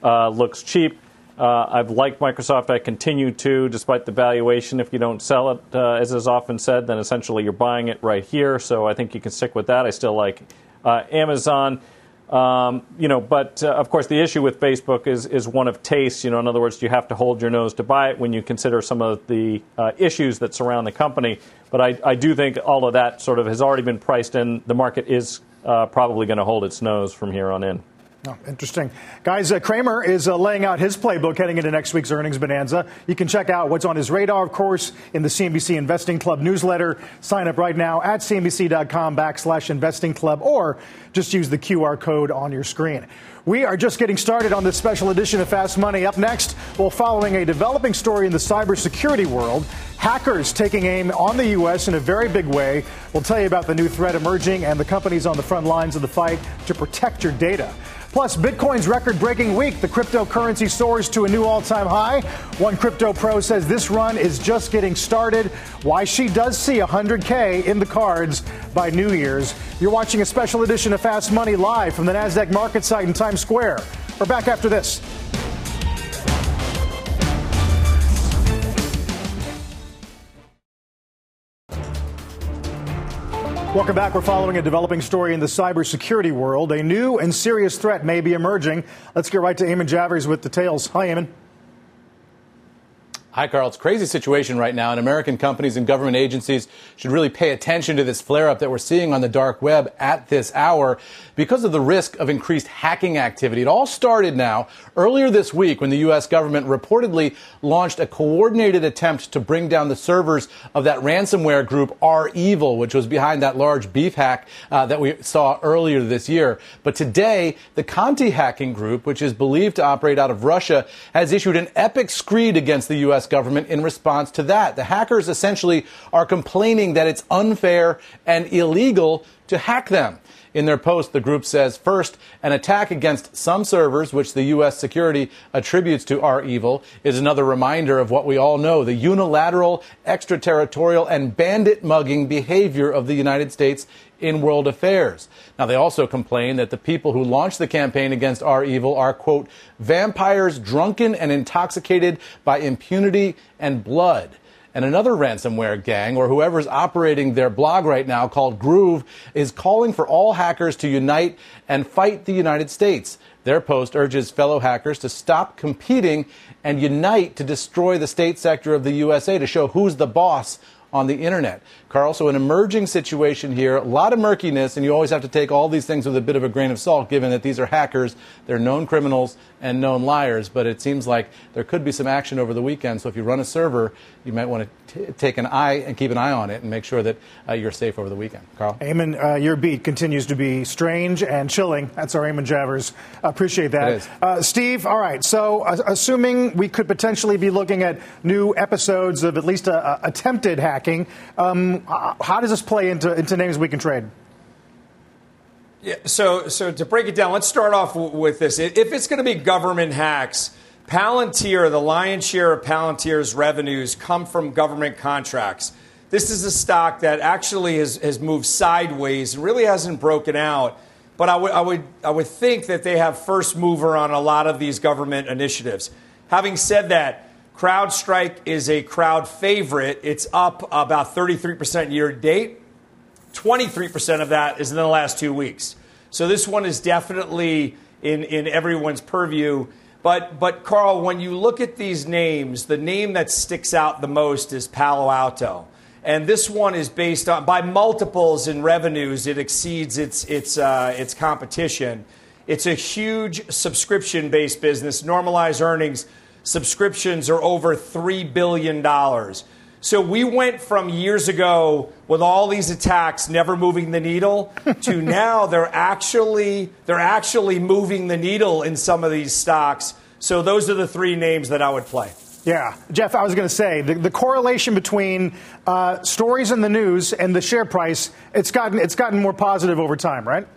uh, looks cheap. Uh, I've liked Microsoft. I continue to, despite the valuation. If you don't sell it, uh, as is often said, then essentially you're buying it right here. So I think you can stick with that. I still like uh, Amazon. Um, you know, but uh, of course, the issue with Facebook is is one of taste. You know, in other words, you have to hold your nose to buy it when you consider some of the uh, issues that surround the company. But I, I do think all of that sort of has already been priced in. The market is uh, probably going to hold its nose from here on in. Oh, interesting. Guys, uh, Cramer is uh, laying out his playbook heading into next week's earnings bonanza. You can check out what's on his radar, of course, in the CNBC Investing Club newsletter. Sign up right now at cnbc.com backslash investing club or just use the QR code on your screen. We are just getting started on this special edition of Fast Money. Up next, we're following a developing story in the cybersecurity world. Hackers taking aim on the U.S. in a very big way. We'll tell you about the new threat emerging and the companies on the front lines of the fight to protect your data. Plus, Bitcoin's record breaking week. The cryptocurrency soars to a new all time high. One crypto pro says this run is just getting started. Why she does see 100K in the cards by New Year's. You're watching a special edition of Fast Money live from the NASDAQ market site in Times Square. We're back after this. Welcome back. We're following a developing story in the cybersecurity world. A new and serious threat may be emerging. Let's get right to Eamon Javers with details. Hi, Eamon. Hi, Carl. It's a crazy situation right now, and American companies and government agencies should really pay attention to this flare up that we're seeing on the dark web at this hour because of the risk of increased hacking activity. It all started now earlier this week when the U.S. government reportedly launched a coordinated attempt to bring down the servers of that ransomware group REvil, which was behind that large beef hack uh, that we saw earlier this year. But today, the Conti hacking group, which is believed to operate out of Russia, has issued an epic screed against the U.S government in response to that. The hackers essentially are complaining that it's unfair and illegal to hack them. In their post, the group says first, an attack against some servers, which the U.S. security attributes to REvil, is another reminder of what we all know the unilateral, extraterritorial, and bandit mugging behavior of the United States in world affairs. Now, they also complain that the people who launched the campaign against REvil are, quote, vampires drunken and intoxicated by impunity and blood. And another ransomware gang, or whoever's operating their blog right now called Groove, is calling for all hackers to unite and fight the United States. Their post urges fellow hackers to stop competing and unite to destroy the state sector of the USA to show who's the boss on the internet. Carl, so an emerging situation here, a lot of murkiness, and you always have to take all these things with a bit of a grain of salt, given that these are hackers, they're known criminals and known liars. But it seems like there could be some action over the weekend. So if you run a server, you might want to t- take an eye and keep an eye on it and make sure that uh, you're safe over the weekend. Carl? Eamon, uh, your beat continues to be strange and chilling. That's our Eamon Javers. Appreciate that. Uh, Steve, all right. So uh, assuming we could potentially be looking at new episodes of at least attempted hacking, um, how does this play into, into names we can trade? Yeah, so, so to break it down, let's start off with this. If it's going to be government hacks, Palantir, the lion's share of Palantir's revenues come from government contracts. This is a stock that actually has, has moved sideways and really hasn't broken out. But I would, I, would, I would think that they have first mover on a lot of these government initiatives. Having said that, CrowdStrike is a crowd favorite. It's up about 33% year to date. 23% of that is in the last two weeks. So this one is definitely in, in everyone's purview. But, but, Carl, when you look at these names, the name that sticks out the most is Palo Alto. And this one is based on, by multiples in revenues, it exceeds its, its, uh, its competition. It's a huge subscription based business, normalized earnings subscriptions are over $3 billion. So we went from years ago with all these attacks never moving the needle to now they're actually they're actually moving the needle in some of these stocks. So those are the three names that I would play. Yeah, Jeff, I was going to say the, the, correlation between uh, stories in the news and the share price it's gotten it's gotten more positive over time, right?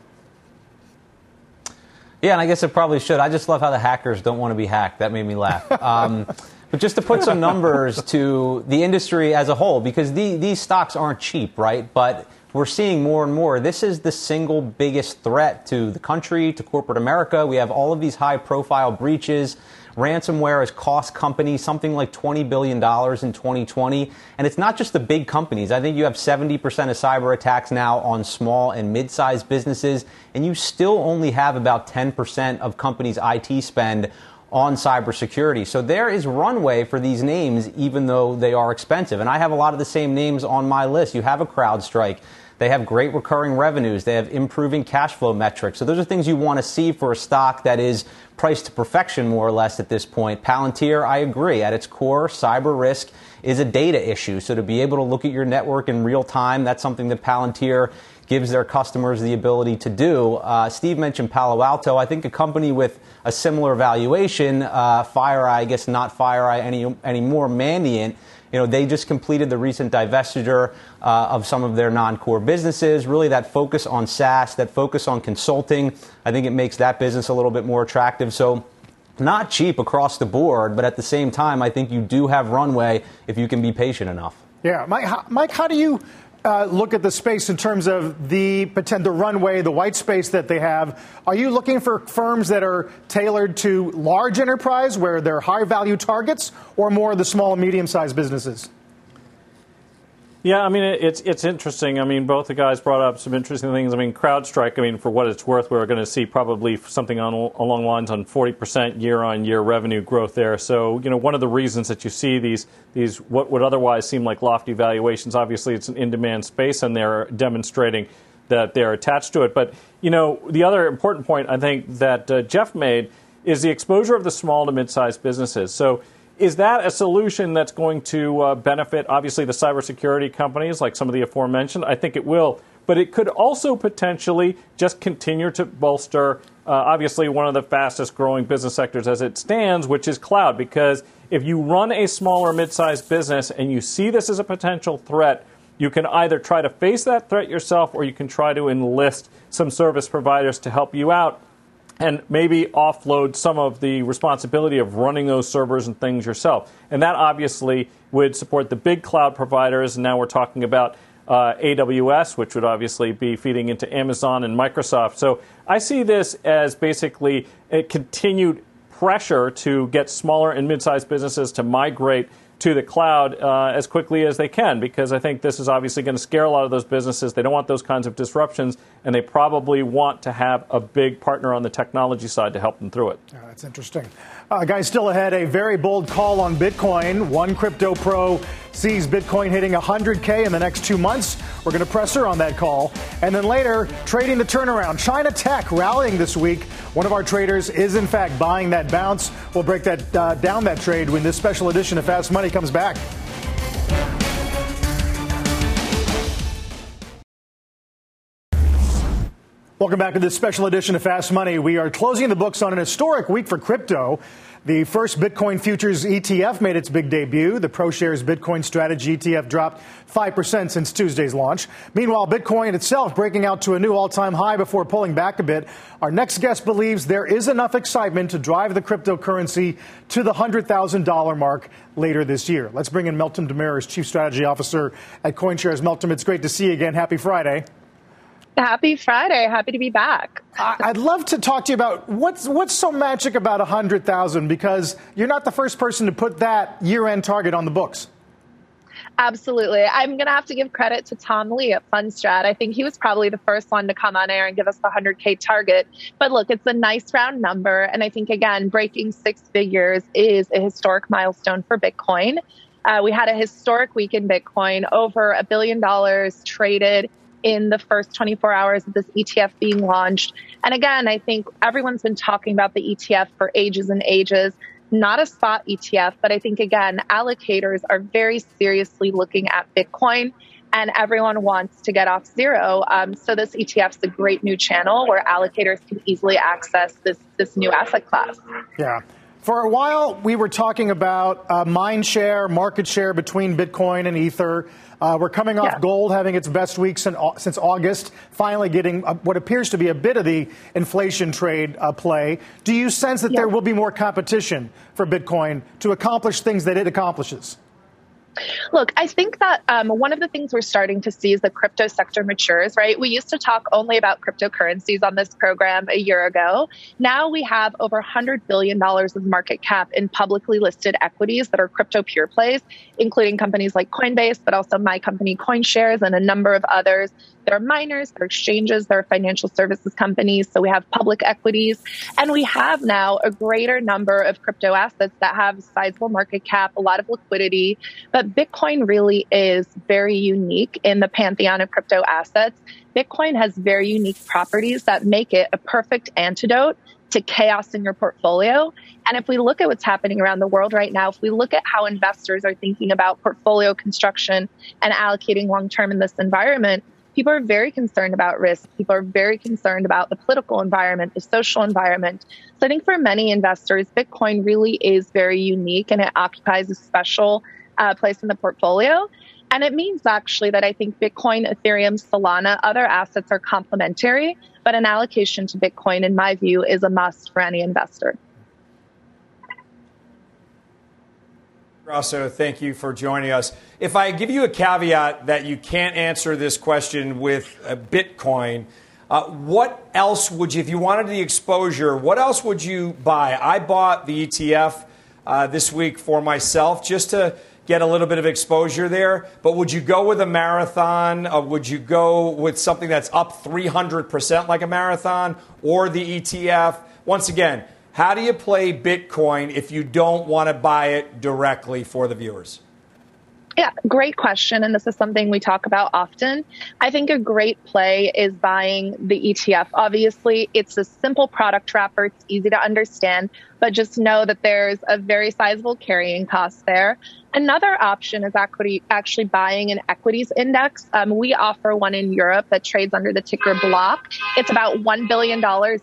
Yeah, and I guess it probably should. I just love how the hackers don't want to be hacked. That made me laugh. Um, but just to put some numbers to the industry as a whole, because the, these stocks aren't cheap, right? But we're seeing more and more. This is the single biggest threat to the country, to corporate America. We have all of these high profile breaches. Ransomware has cost companies something like $20 billion in 2020. And it's not just the big companies. I think you have 70% of cyber attacks now on small and mid sized businesses, and you still only have about 10% of companies' IT spend on cybersecurity. So there is runway for these names, even though they are expensive. And I have a lot of the same names on my list. You have a CrowdStrike. They have great recurring revenues. They have improving cash flow metrics. So those are things you want to see for a stock that is priced to perfection, more or less, at this point. Palantir, I agree. At its core, cyber risk is a data issue. So to be able to look at your network in real time, that's something that Palantir gives their customers the ability to do. Uh, Steve mentioned Palo Alto. I think a company with a similar valuation, uh, FireEye, I guess not FireEye any, anymore, Mandiant, you know, they just completed the recent divestiture uh, of some of their non-core businesses. Really, that focus on SaaS, that focus on consulting, I think it makes that business a little bit more attractive. So not cheap across the board, but at the same time, I think you do have runway if you can be patient enough. Yeah, Mike, how, Mike, how do you uh, look at the space in terms of the potential, the runway, the white space that they have. Are you looking for firms that are tailored to large enterprise, where they're high value targets, or more of the small and medium sized businesses? Yeah, I mean it's it's interesting. I mean both the guys brought up some interesting things. I mean CrowdStrike. I mean for what it's worth, we're going to see probably something on, along lines on 40% year-on-year revenue growth there. So you know one of the reasons that you see these these what would otherwise seem like lofty valuations. Obviously, it's an in-demand space, and they're demonstrating that they're attached to it. But you know the other important point I think that uh, Jeff made is the exposure of the small to mid-sized businesses. So is that a solution that's going to uh, benefit, obviously, the cybersecurity companies like some of the aforementioned? I think it will. But it could also potentially just continue to bolster, uh, obviously, one of the fastest growing business sectors as it stands, which is cloud. Because if you run a small or mid sized business and you see this as a potential threat, you can either try to face that threat yourself or you can try to enlist some service providers to help you out and maybe offload some of the responsibility of running those servers and things yourself. And that obviously would support the big cloud providers. And now we're talking about uh, AWS, which would obviously be feeding into Amazon and Microsoft. So I see this as basically a continued pressure to get smaller and mid sized businesses to migrate to the cloud uh, as quickly as they can because I think this is obviously going to scare a lot of those businesses. They don't want those kinds of disruptions, and they probably want to have a big partner on the technology side to help them through it. Yeah, that's interesting. Uh, guys, still ahead, a very bold call on Bitcoin. One crypto pro sees Bitcoin hitting 100K in the next two months. We're going to press her on that call. And then later, trading the turnaround. China Tech rallying this week. One of our traders is, in fact, buying that bounce. We'll break that uh, down that trade when this special edition of Fast Money comes back. Welcome back to this special edition of Fast Money. We are closing the books on an historic week for crypto. The first Bitcoin futures ETF made its big debut. The ProShares Bitcoin Strategy ETF dropped 5% since Tuesday's launch. Meanwhile, Bitcoin itself breaking out to a new all time high before pulling back a bit. Our next guest believes there is enough excitement to drive the cryptocurrency to the $100,000 mark later this year. Let's bring in Meltem Demirors, Chief Strategy Officer at CoinShares. Meltem, it's great to see you again. Happy Friday. Happy Friday. Happy to be back. I'd love to talk to you about what's what's so magic about 100,000 because you're not the first person to put that year-end target on the books. Absolutely. I'm going to have to give credit to Tom Lee at Fundstrat. I think he was probably the first one to come on air and give us the 100K target. But look, it's a nice round number. And I think, again, breaking six figures is a historic milestone for Bitcoin. Uh, we had a historic week in Bitcoin, over a billion dollars traded in the first 24 hours of this ETF being launched. And again, I think everyone's been talking about the ETF for ages and ages. Not a spot ETF, but I think again, allocators are very seriously looking at Bitcoin and everyone wants to get off zero. Um, so this ETF is a great new channel where allocators can easily access this, this new asset class. Yeah. For a while, we were talking about uh, mind share, market share between Bitcoin and Ether. Uh, we're coming off yeah. gold having its best week since, since August, finally getting uh, what appears to be a bit of the inflation trade uh, play. Do you sense that yeah. there will be more competition for Bitcoin to accomplish things that it accomplishes? Look, I think that um, one of the things we're starting to see is the crypto sector matures, right? We used to talk only about cryptocurrencies on this program a year ago. Now we have over $100 billion of market cap in publicly listed equities that are crypto pure plays, including companies like Coinbase, but also my company CoinShares and a number of others there are miners, there are exchanges, there are financial services companies. So we have public equities. And we have now a greater number of crypto assets that have sizable market cap, a lot of liquidity. But Bitcoin really is very unique in the pantheon of crypto assets. Bitcoin has very unique properties that make it a perfect antidote to chaos in your portfolio. And if we look at what's happening around the world right now, if we look at how investors are thinking about portfolio construction and allocating long term in this environment, people are very concerned about risk. People are very concerned about the political environment, the social environment. So I think for many investors, Bitcoin really is very unique and it occupies a special uh, place in the portfolio. And it means actually that I think Bitcoin, Ethereum, Solana, other assets are complementary, but an allocation to Bitcoin, in my view, is a must for any investor. Grasso, thank you for joining us. If I give you a caveat that you can't answer this question with Bitcoin, uh, what else would you, if you wanted the exposure, what else would you buy? I bought the ETF uh, this week for myself just to get a little bit of exposure there. But would you go with a marathon? Uh, would you go with something that's up 300% like a marathon or the ETF? Once again, how do you play Bitcoin if you don't want to buy it directly for the viewers? Yeah, great question. And this is something we talk about often. I think a great play is buying the ETF. Obviously, it's a simple product wrapper, it's easy to understand, but just know that there's a very sizable carrying cost there. Another option is equity, actually buying an equities index. Um, we offer one in Europe that trades under the ticker block. It's about $1 billion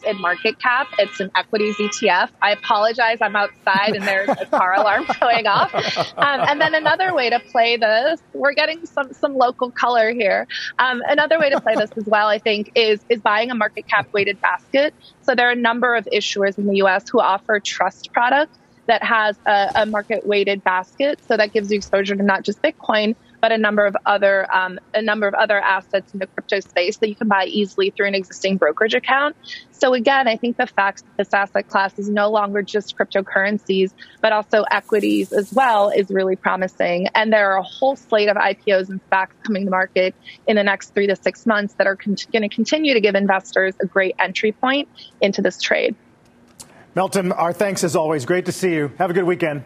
in market cap. It's an equities ETF. I apologize. I'm outside and there's a car alarm going off. Um, and then another way to play this, we're getting some, some local color here. Um, another way to play this as well, I think, is, is buying a market cap weighted basket. So there are a number of issuers in the U.S. who offer trust product that has a, a market weighted basket. So that gives you exposure to not just Bitcoin, but a number of other um, a number of other assets in the crypto space that you can buy easily through an existing brokerage account. So again, I think the fact that this asset class is no longer just cryptocurrencies, but also equities as well is really promising. And there are a whole slate of IPOs and SPACs coming to market in the next three to six months that are con- going to continue to give investors a great entry point into this trade. Meltem, our thanks as always. Great to see you. Have a good weekend.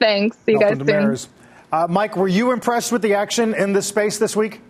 Thanks. See you Meltem guys soon. Uh, Mike, were you impressed with the action in this space this week?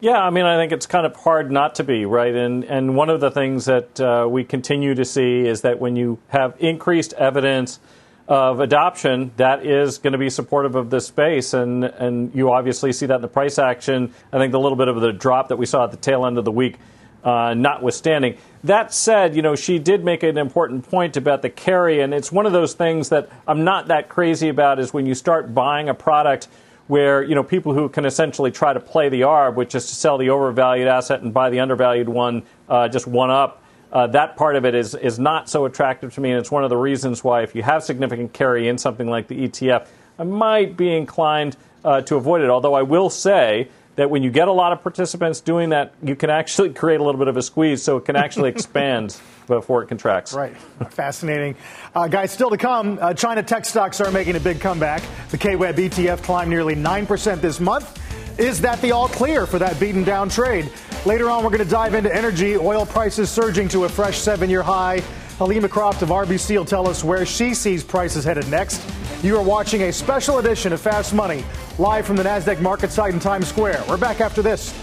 Yeah, I mean, I think it's kind of hard not to be, right? And and one of the things that uh, we continue to see is that when you have increased evidence of adoption, that is going to be supportive of this space, and and you obviously see that in the price action. I think the little bit of the drop that we saw at the tail end of the week uh, notwithstanding. That said, you know, she did make an important point about the carry, and it's one of those things that I'm not that crazy about is when you start buying a product where, you know, people who can essentially try to play the ARB, which is to sell the overvalued asset and buy the undervalued one uh, just one up. Uh, that part of it is, is not so attractive to me, and it's one of the reasons why, if you have significant carry in something like the ETF, I might be inclined uh, to avoid it. Although I will say that when you get a lot of participants doing that, you can actually create a little bit of a squeeze so it can actually expand before it contracts. Right. Fascinating. Uh, guys, still to come, uh, China tech stocks are making a big comeback. The KWEB ETF climbed nearly 9% this month. Is that the all clear for that beaten down trade? Later on, we're going to dive into energy, oil prices surging to a fresh seven year high. Helima Croft of RBC will tell us where she sees prices headed next. You are watching a special edition of Fast Money, live from the NASDAQ market site in Times Square. We're back after this.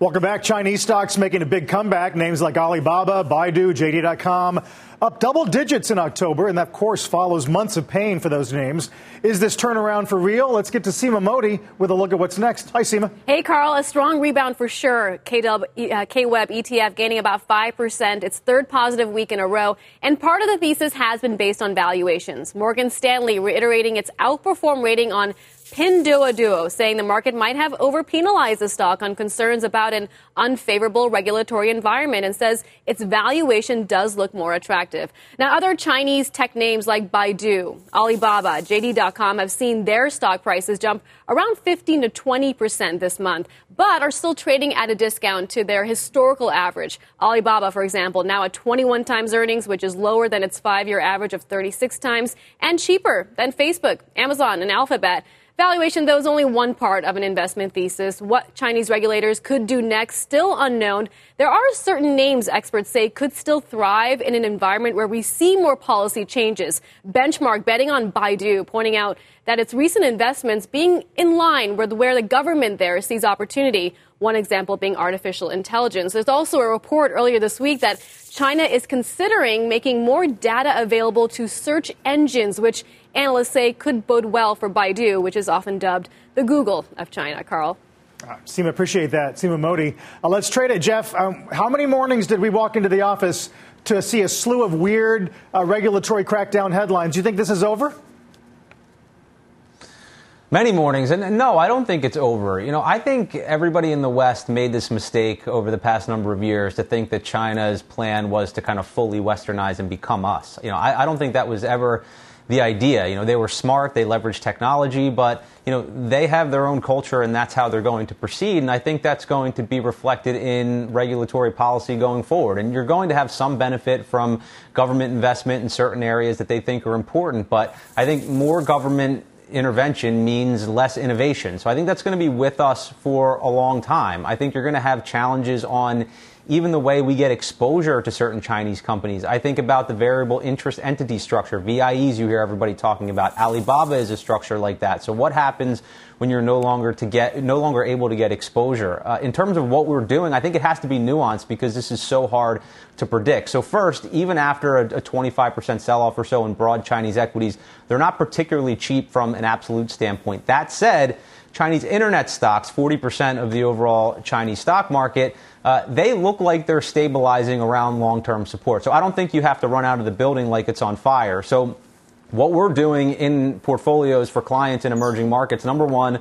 Welcome back. Chinese stocks making a big comeback. Names like Alibaba, Baidu, JD.com up double digits in October, and that, course, follows months of pain for those names. Is this turnaround for real? Let's get to Seema Modi with a look at what's next. Hi, Seema. Hey, Carl. A strong rebound for sure. Uh, KWEB ETF gaining about 5%. Its third positive week in a row. And part of the thesis has been based on valuations. Morgan Stanley reiterating its outperform rating on Pinduoduo, saying the market might have overpenalized the stock on concerns about an unfavorable regulatory environment and says its valuation does look more attractive. Now, other Chinese tech names like Baidu, Alibaba, JD.com have seen their stock prices jump around 15 to 20 percent this month, but are still trading at a discount to their historical average. Alibaba, for example, now at 21 times earnings, which is lower than its five year average of 36 times and cheaper than Facebook, Amazon, and Alphabet. Valuation, though, is only one part of an investment thesis. What Chinese regulators could do next, still unknown. There are certain names experts say could still thrive in an environment where we see more policy changes. Benchmark betting on Baidu, pointing out that its recent investments being in line with where the government there sees opportunity. One example being artificial intelligence. There's also a report earlier this week that China is considering making more data available to search engines, which analysts say could bode well for Baidu, which is often dubbed the Google of China. Carl. Uh, Seema, appreciate that. Seema Modi. Uh, let's trade it. Jeff, um, how many mornings did we walk into the office to see a slew of weird uh, regulatory crackdown headlines? Do you think this is over? Many mornings. And no, I don't think it's over. You know, I think everybody in the West made this mistake over the past number of years to think that China's plan was to kind of fully westernize and become us. You know, I, I don't think that was ever the idea. You know, they were smart, they leveraged technology, but you know, they have their own culture and that's how they're going to proceed. And I think that's going to be reflected in regulatory policy going forward. And you're going to have some benefit from government investment in certain areas that they think are important. But I think more government intervention means less innovation. So I think that's going to be with us for a long time. I think you're going to have challenges on even the way we get exposure to certain Chinese companies. I think about the variable interest entity structure, VIEs you hear everybody talking about. Alibaba is a structure like that. So what happens when you're no longer to get no longer able to get exposure? Uh, in terms of what we're doing, I think it has to be nuanced because this is so hard to predict. So first, even after a, a 25% sell-off or so in broad Chinese equities, they're not particularly cheap from an absolute standpoint. That said, Chinese internet stocks, 40% of the overall Chinese stock market, uh, they look like they're stabilizing around long term support. So I don't think you have to run out of the building like it's on fire. So what we're doing in portfolios for clients in emerging markets, number one,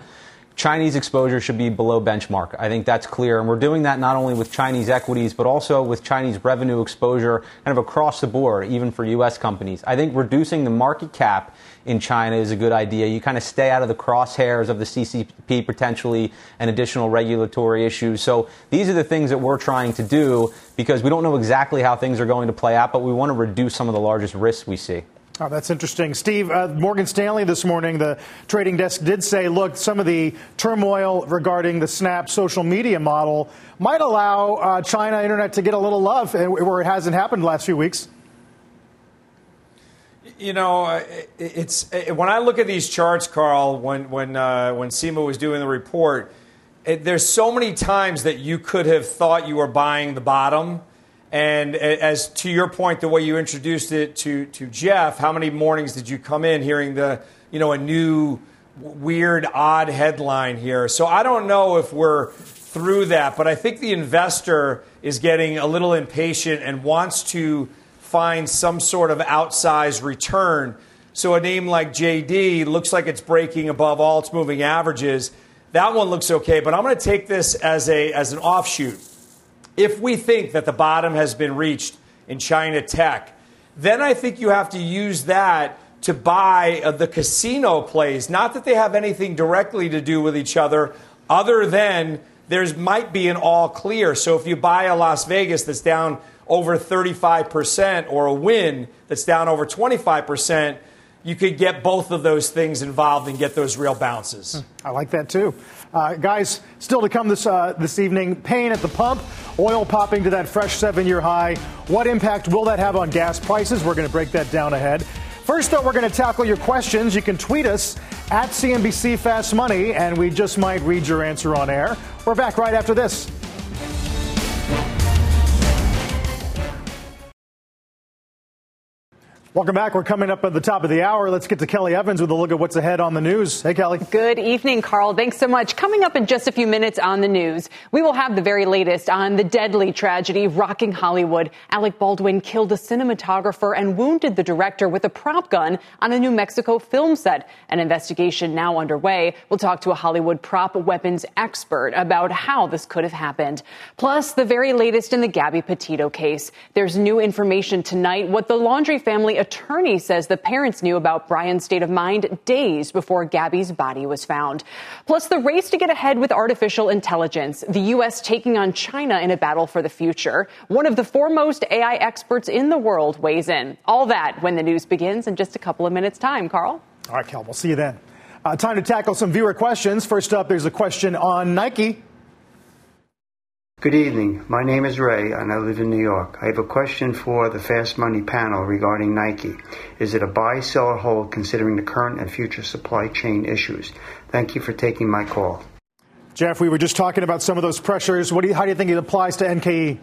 Chinese exposure should be below benchmark. I think that's clear. And we're doing that not only with Chinese equities, but also with Chinese revenue exposure kind of across the board, even for U.S. companies. I think reducing the market cap in China is a good idea. You kind of stay out of the crosshairs of the CCP potentially and additional regulatory issues. So these are the things that we're trying to do because we don't know exactly how things are going to play out, but we want to reduce some of the largest risks we see. Oh, that's interesting. Steve, uh, Morgan Stanley this morning, the trading desk did say, look, some of the turmoil regarding the Snap social media model might allow uh, China Internet to get a little love where it hasn't happened the last few weeks. You know, uh, it's when I look at these charts, Carl. When when uh, when Seema was doing the report, it, there's so many times that you could have thought you were buying the bottom and as to your point, the way you introduced it to, to Jeff, how many mornings did you come in hearing the, you know, a new weird, odd headline here? So I don't know if we're through that, but I think the investor is getting a little impatient and wants to find some sort of outsized return. So a name like JD looks like it's breaking above all its moving averages. That one looks okay, but I'm going to take this as a as an offshoot if we think that the bottom has been reached in China tech, then I think you have to use that to buy uh, the casino plays. Not that they have anything directly to do with each other, other than there's might be an all clear. So if you buy a Las Vegas that's down over 35% or a Wynn that's down over 25%, you could get both of those things involved and get those real bounces. I like that too. Uh, guys, still to come this, uh, this evening pain at the pump, oil popping to that fresh seven year high. What impact will that have on gas prices? We're going to break that down ahead. First, though, we're going to tackle your questions. You can tweet us at CNBC Fast Money, and we just might read your answer on air. We're back right after this. Welcome back. We're coming up at the top of the hour. Let's get to Kelly Evans with a look at what's ahead on the news. Hey, Kelly. Good evening, Carl. Thanks so much. Coming up in just a few minutes on the news, we will have the very latest on the deadly tragedy rocking Hollywood. Alec Baldwin killed a cinematographer and wounded the director with a prop gun on a New Mexico film set. An investigation now underway. We'll talk to a Hollywood prop weapons expert about how this could have happened. Plus, the very latest in the Gabby Petito case. There's new information tonight what the Laundrie family attorney says the parents knew about Brian's state of mind days before Gabby's body was found. Plus, the race to get ahead with artificial intelligence, the U.S. taking on China in a battle for the future. One of the foremost AI experts in the world weighs in. All that when the news begins in just a couple of minutes' time. Carl? All right, Cal, we'll see you then. Uh, time to tackle some viewer questions. First up, there's a question on Nike. Good evening. My name is Ray and I live in New York. I have a question for the Fast Money panel regarding Nike. Is it a buy, sell, or hold considering the current and future supply chain issues? Thank you for taking my call. Jeff, we were just talking about some of those pressures. What do you, how do you think it applies to NKE?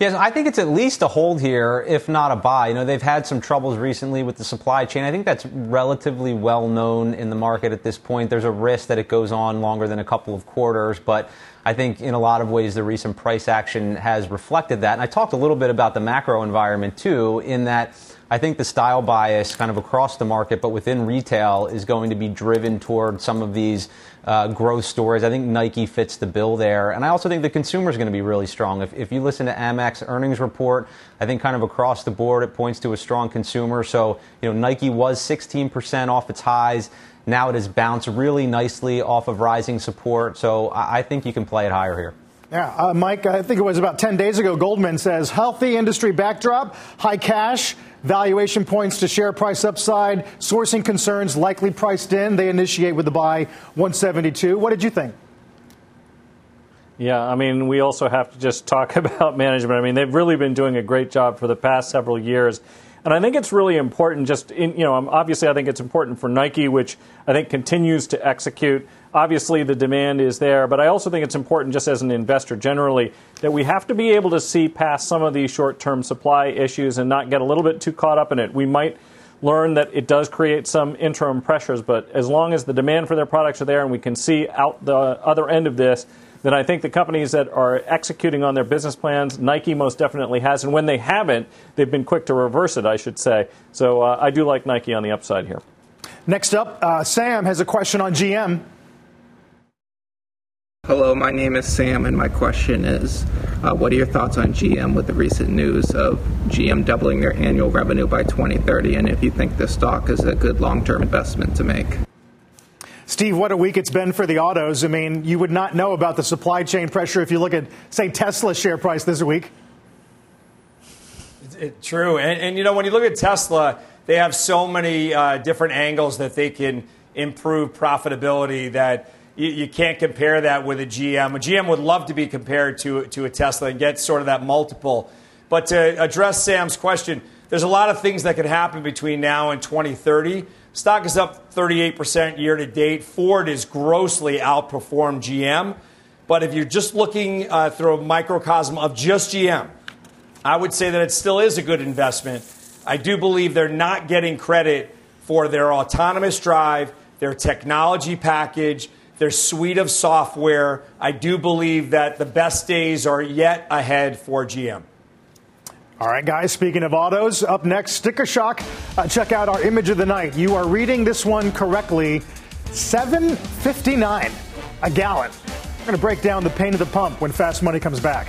Yes, I think it's at least a hold here, if not a buy. You know, they've had some troubles recently with the supply chain. I think that's relatively well known in the market at this point. There's a risk that it goes on longer than a couple of quarters, but I think in a lot of ways the recent price action has reflected that. And I talked a little bit about the macro environment too, in that I think the style bias kind of across the market, but within retail, is going to be driven toward some of these uh, growth stories. I think Nike fits the bill there. And I also think the consumer is going to be really strong. If, if you listen to Amex earnings report, I think kind of across the board, it points to a strong consumer. So, you know, Nike was 16% off its highs. Now it has bounced really nicely off of rising support. So I, I think you can play it higher here. Yeah, uh, Mike, I think it was about 10 days ago, Goldman says healthy industry backdrop, high cash, valuation points to share price upside, sourcing concerns likely priced in. They initiate with the buy 172. What did you think? Yeah, I mean, we also have to just talk about management. I mean, they've really been doing a great job for the past several years. And I think it's really important, just in, you know, um, obviously, I think it's important for Nike, which I think continues to execute. Obviously, the demand is there, but I also think it's important, just as an investor generally, that we have to be able to see past some of these short term supply issues and not get a little bit too caught up in it. We might learn that it does create some interim pressures, but as long as the demand for their products are there and we can see out the other end of this, then I think the companies that are executing on their business plans, Nike most definitely has, and when they haven't, they've been quick to reverse it, I should say. So uh, I do like Nike on the upside here. Next up, uh, Sam has a question on GM. Hello, my name is Sam, and my question is uh, What are your thoughts on GM with the recent news of GM doubling their annual revenue by 2030, and if you think the stock is a good long term investment to make? Steve, what a week it's been for the autos. I mean, you would not know about the supply chain pressure if you look at, say, Tesla's share price this week. It's, it, true. And, and, you know, when you look at Tesla, they have so many uh, different angles that they can improve profitability that you, you, can't compare that with a GM. A GM would love to be compared to, to a Tesla and get sort of that multiple. But to address Sam's question, there's a lot of things that could happen between now and 2030. Stock is up 38% year to date. Ford is grossly outperformed GM. But if you're just looking uh, through a microcosm of just GM, I would say that it still is a good investment. I do believe they're not getting credit for their autonomous drive, their technology package, their suite of software. I do believe that the best days are yet ahead for GM. All right, guys, speaking of autos, up next, sticker shock. Uh, check out our image of the night. You are reading this one correctly 759 a gallon. We're going to break down the pain of the pump when Fast Money comes back.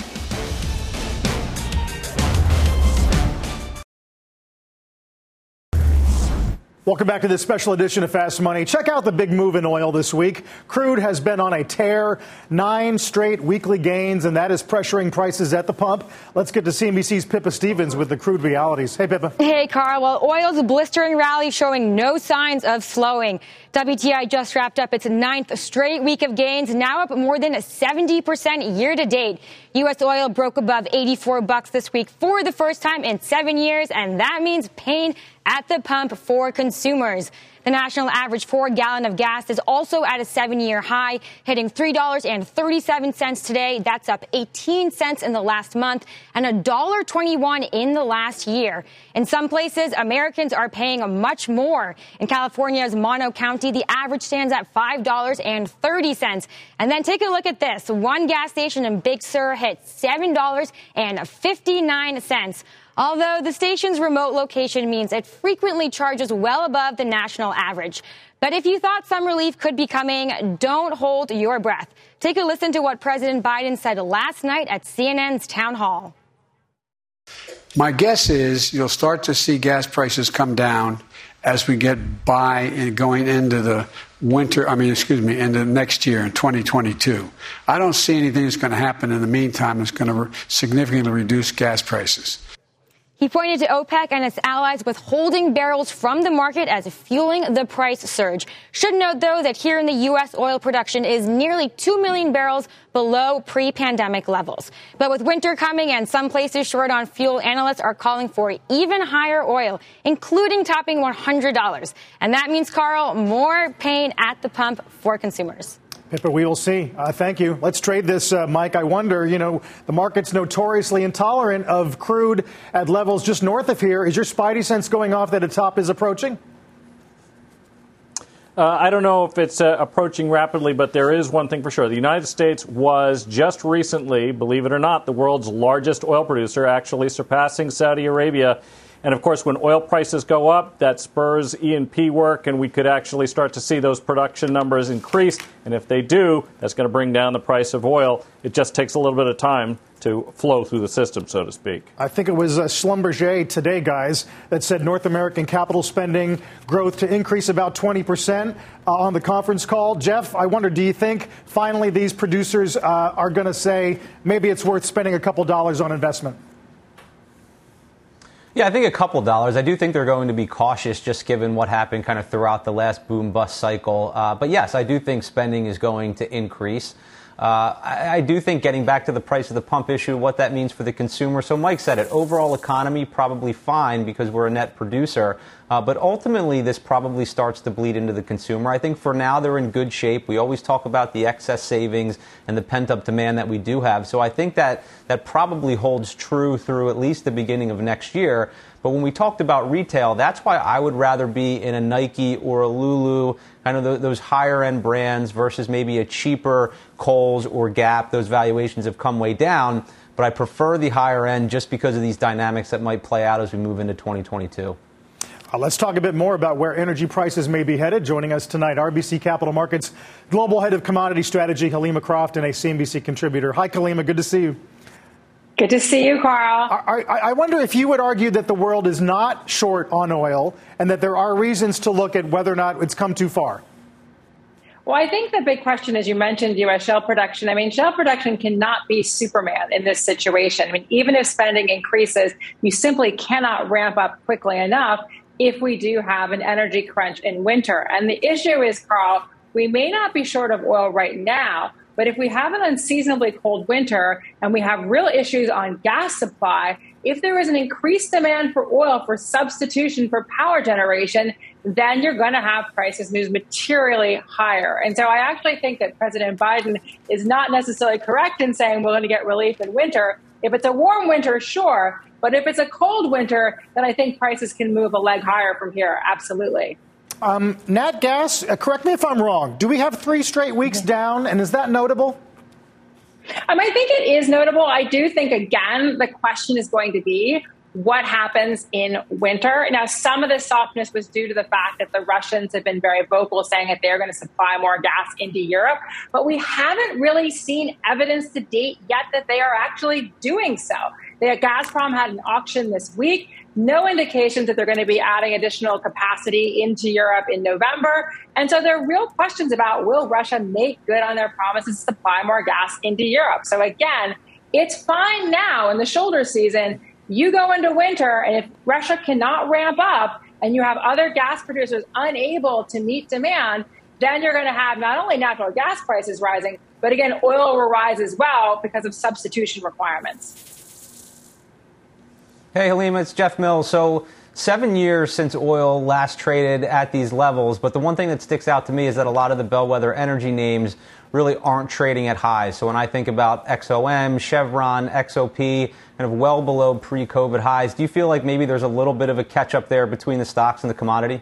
Welcome back to this special edition of Fast Money. Check out the big move in oil this week. Crude has been on a tear, nine straight weekly gains, and that is pressuring prices at the pump. Let's get to CNBC's Pippa Stevens with the crude realities. Hey, Pippa. Hey, Carl. Well, oil's blistering rally showing no signs of slowing. WTI just wrapped up its ninth straight week of gains, now up more than 70% year to date. U.S. oil broke above 84 bucks this week for the first time in seven years, and that means pain at the pump for consumers. The national average for a gallon of gas is also at a seven year high, hitting $3.37 today. That's up 18 cents in the last month and $1.21 in the last year. In some places, Americans are paying much more. In California's Mono County, the average stands at $5.30. And then take a look at this. One gas station in Big Sur hit $7.59. Although the station's remote location means it frequently charges well above the national average. But if you thought some relief could be coming, don't hold your breath. Take a listen to what President Biden said last night at CNN's town hall. My guess is you'll start to see gas prices come down as we get by and going into the winter, I mean, excuse me, into next year in 2022. I don't see anything that's going to happen in the meantime that's going to significantly reduce gas prices. He pointed to OPEC and its allies withholding barrels from the market as fueling the price surge. Should note, though, that here in the U.S., oil production is nearly 2 million barrels below pre pandemic levels. But with winter coming and some places short on fuel, analysts are calling for even higher oil, including topping $100. And that means, Carl, more pain at the pump for consumers. Pippa, we will see. Uh, thank you. Let's trade this, uh, Mike. I wonder, you know, the market's notoriously intolerant of crude at levels just north of here. Is your spidey sense going off that a top is approaching? Uh, I don't know if it's uh, approaching rapidly, but there is one thing for sure. The United States was just recently, believe it or not, the world's largest oil producer, actually surpassing Saudi Arabia And of course, when oil prices go up, that spurs E&P work, and we could actually start to see those production numbers increase. And if they do, that's going to bring down the price of oil. It just takes a little bit of time to flow through the system, so to speak. I think it was uh, Schlumberger today, guys, that said North American capital spending growth to increase about 20% uh, on the conference call. Jeff, I wonder, do you think finally these producers uh, are going to say maybe it's worth spending a couple dollars on investment? Yeah, I think a couple dollars. I do think they're going to be cautious just given what happened kind of throughout the last boom bust cycle. Uh, but yes, I do think spending is going to increase. Uh, I, I, do think getting back to the price of the pump issue, what that means for the consumer. So Mike said it. Overall economy probably fine because we're a net producer. Uh, but ultimately, this probably starts to bleed into the consumer. I think for now they're in good shape. We always talk about the excess savings and the pent up demand that we do have. So I think that that probably holds true through at least the beginning of next year. But when we talked about retail, that's why I would rather be in a Nike or a Lulu, kind of those higher end brands versus maybe a cheaper Kohl's or Gap. Those valuations have come way down. But I prefer the higher end just because of these dynamics that might play out as we move into 2022. Uh, let's talk a bit more about where energy prices may be headed. Joining us tonight, RBC Capital Markets Global Head of Commodity Strategy, Helima Croft, and a CNBC contributor. Hi, Helima. Good to see you. Good to see you, Carl. I, I, wonder if you would argue that the world is not short on oil and that there are reasons to look at whether or not it's come too far. Well, I think the big question, as you mentioned, U.S. shale production. I mean, shale production cannot be Superman in this situation. I mean, even if spending increases, you simply cannot ramp up quickly enough if we do have an energy crunch in winter. And the issue is, Carl, we may not be short of oil right now, but if we have an unseasonably cold winter and we have real issues on gas supply, if there is an increased demand for oil for substitution for power generation, then you're going to have prices move materially higher. And so I actually think that President Biden is not necessarily correct in saying we're going to get relief in winter. If it's a warm winter, sure. But if it's a cold winter, then I think prices can move a leg higher from here. Absolutely. Um, Nat Gas, uh, correct me if I'm wrong. Do we have three straight weeks down, and is that notable? Um, I think it is notable. I do think, again, the question is going to be what happens in winter. Now, some of the softness was due to the fact that the Russians have been very vocal saying that they're going to supply more gas into Europe, but we haven't really seen evidence to date yet that they are actually doing so. The Gazprom had an auction this week no indications that they're going to be adding additional capacity into Europe in November. And so there are real questions about will Russia make good on their promises to supply more gas into Europe? So again, it's fine now in the shoulder season. You go into winter, and if Russia cannot ramp up and you have other gas producers unable to meet demand, then you're going to have not only natural gas prices rising, but again, oil will rise as well because of substitution requirements. Hey, Helima, it's Jeff Mills. So, seven years since oil last traded at these levels, but the one thing that sticks out to me is that a lot of the bellwether energy names really aren't trading at highs. So, when I think about XOM, Chevron, XOP, kind of well below pre COVID highs, do you feel like maybe there's a little bit of a catch up there between the stocks and the commodity?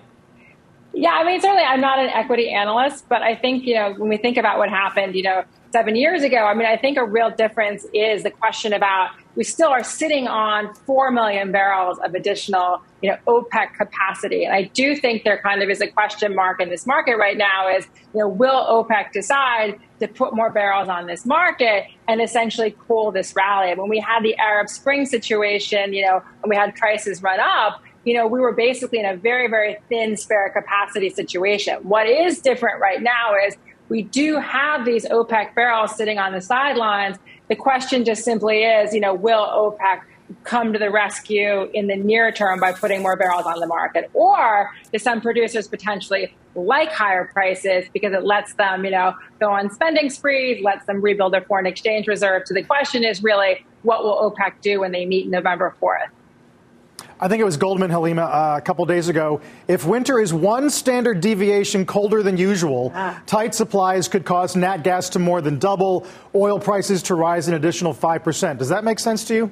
Yeah, I mean, certainly I'm not an equity analyst, but I think, you know, when we think about what happened, you know, seven years ago, I mean, I think a real difference is the question about we still are sitting on 4 million barrels of additional, you know, OPEC capacity. And I do think there kind of is a question mark in this market right now is, you know, will OPEC decide to put more barrels on this market and essentially cool this rally? When we had the Arab Spring situation, you know, and we had prices run up, you know, we were basically in a very, very thin spare capacity situation. What is different right now is we do have these OPEC barrels sitting on the sidelines. The question just simply is, you know, will OPEC come to the rescue in the near term by putting more barrels on the market? Or do some producers potentially like higher prices because it lets them, you know, go on spending sprees, lets them rebuild their foreign exchange reserve? So the question is really, what will OPEC do when they meet November 4th? I think it was Goldman Helima uh, a couple days ago. If winter is one standard deviation colder than usual, ah. tight supplies could cause nat gas to more than double, oil prices to rise an additional 5%. Does that make sense to you?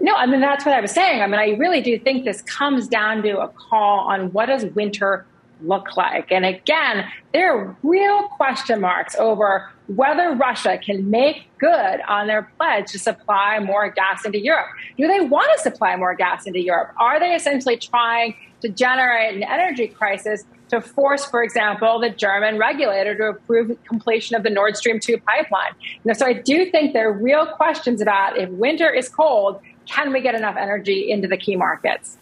No, I mean, that's what I was saying. I mean, I really do think this comes down to a call on what does winter look like? And again, there are real question marks over whether Russia can make good on their pledge to supply more gas into Europe. Do they want to supply more gas into Europe? Are they essentially trying to generate an energy crisis to force, for example, the German regulator to approve completion of the Nord Stream 2 pipeline? So I do think there are real questions about if winter is cold, can we get enough energy into the key markets?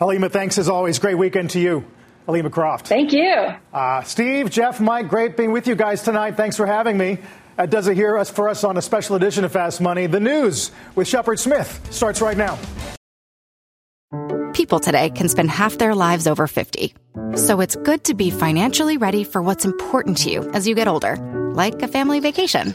Helima, thanks as always. Great weekend to you. Helima Croft. Thank you. Uh, Steve, Jeff, Mike, great being with you guys tonight. Thanks for having me. That does it here for us on a special edition of Fast Money. The news with Shepard Smith starts right now. People today can spend half their lives over 50. So it's good to be financially ready for what's important to you as you get older, like a family vacation.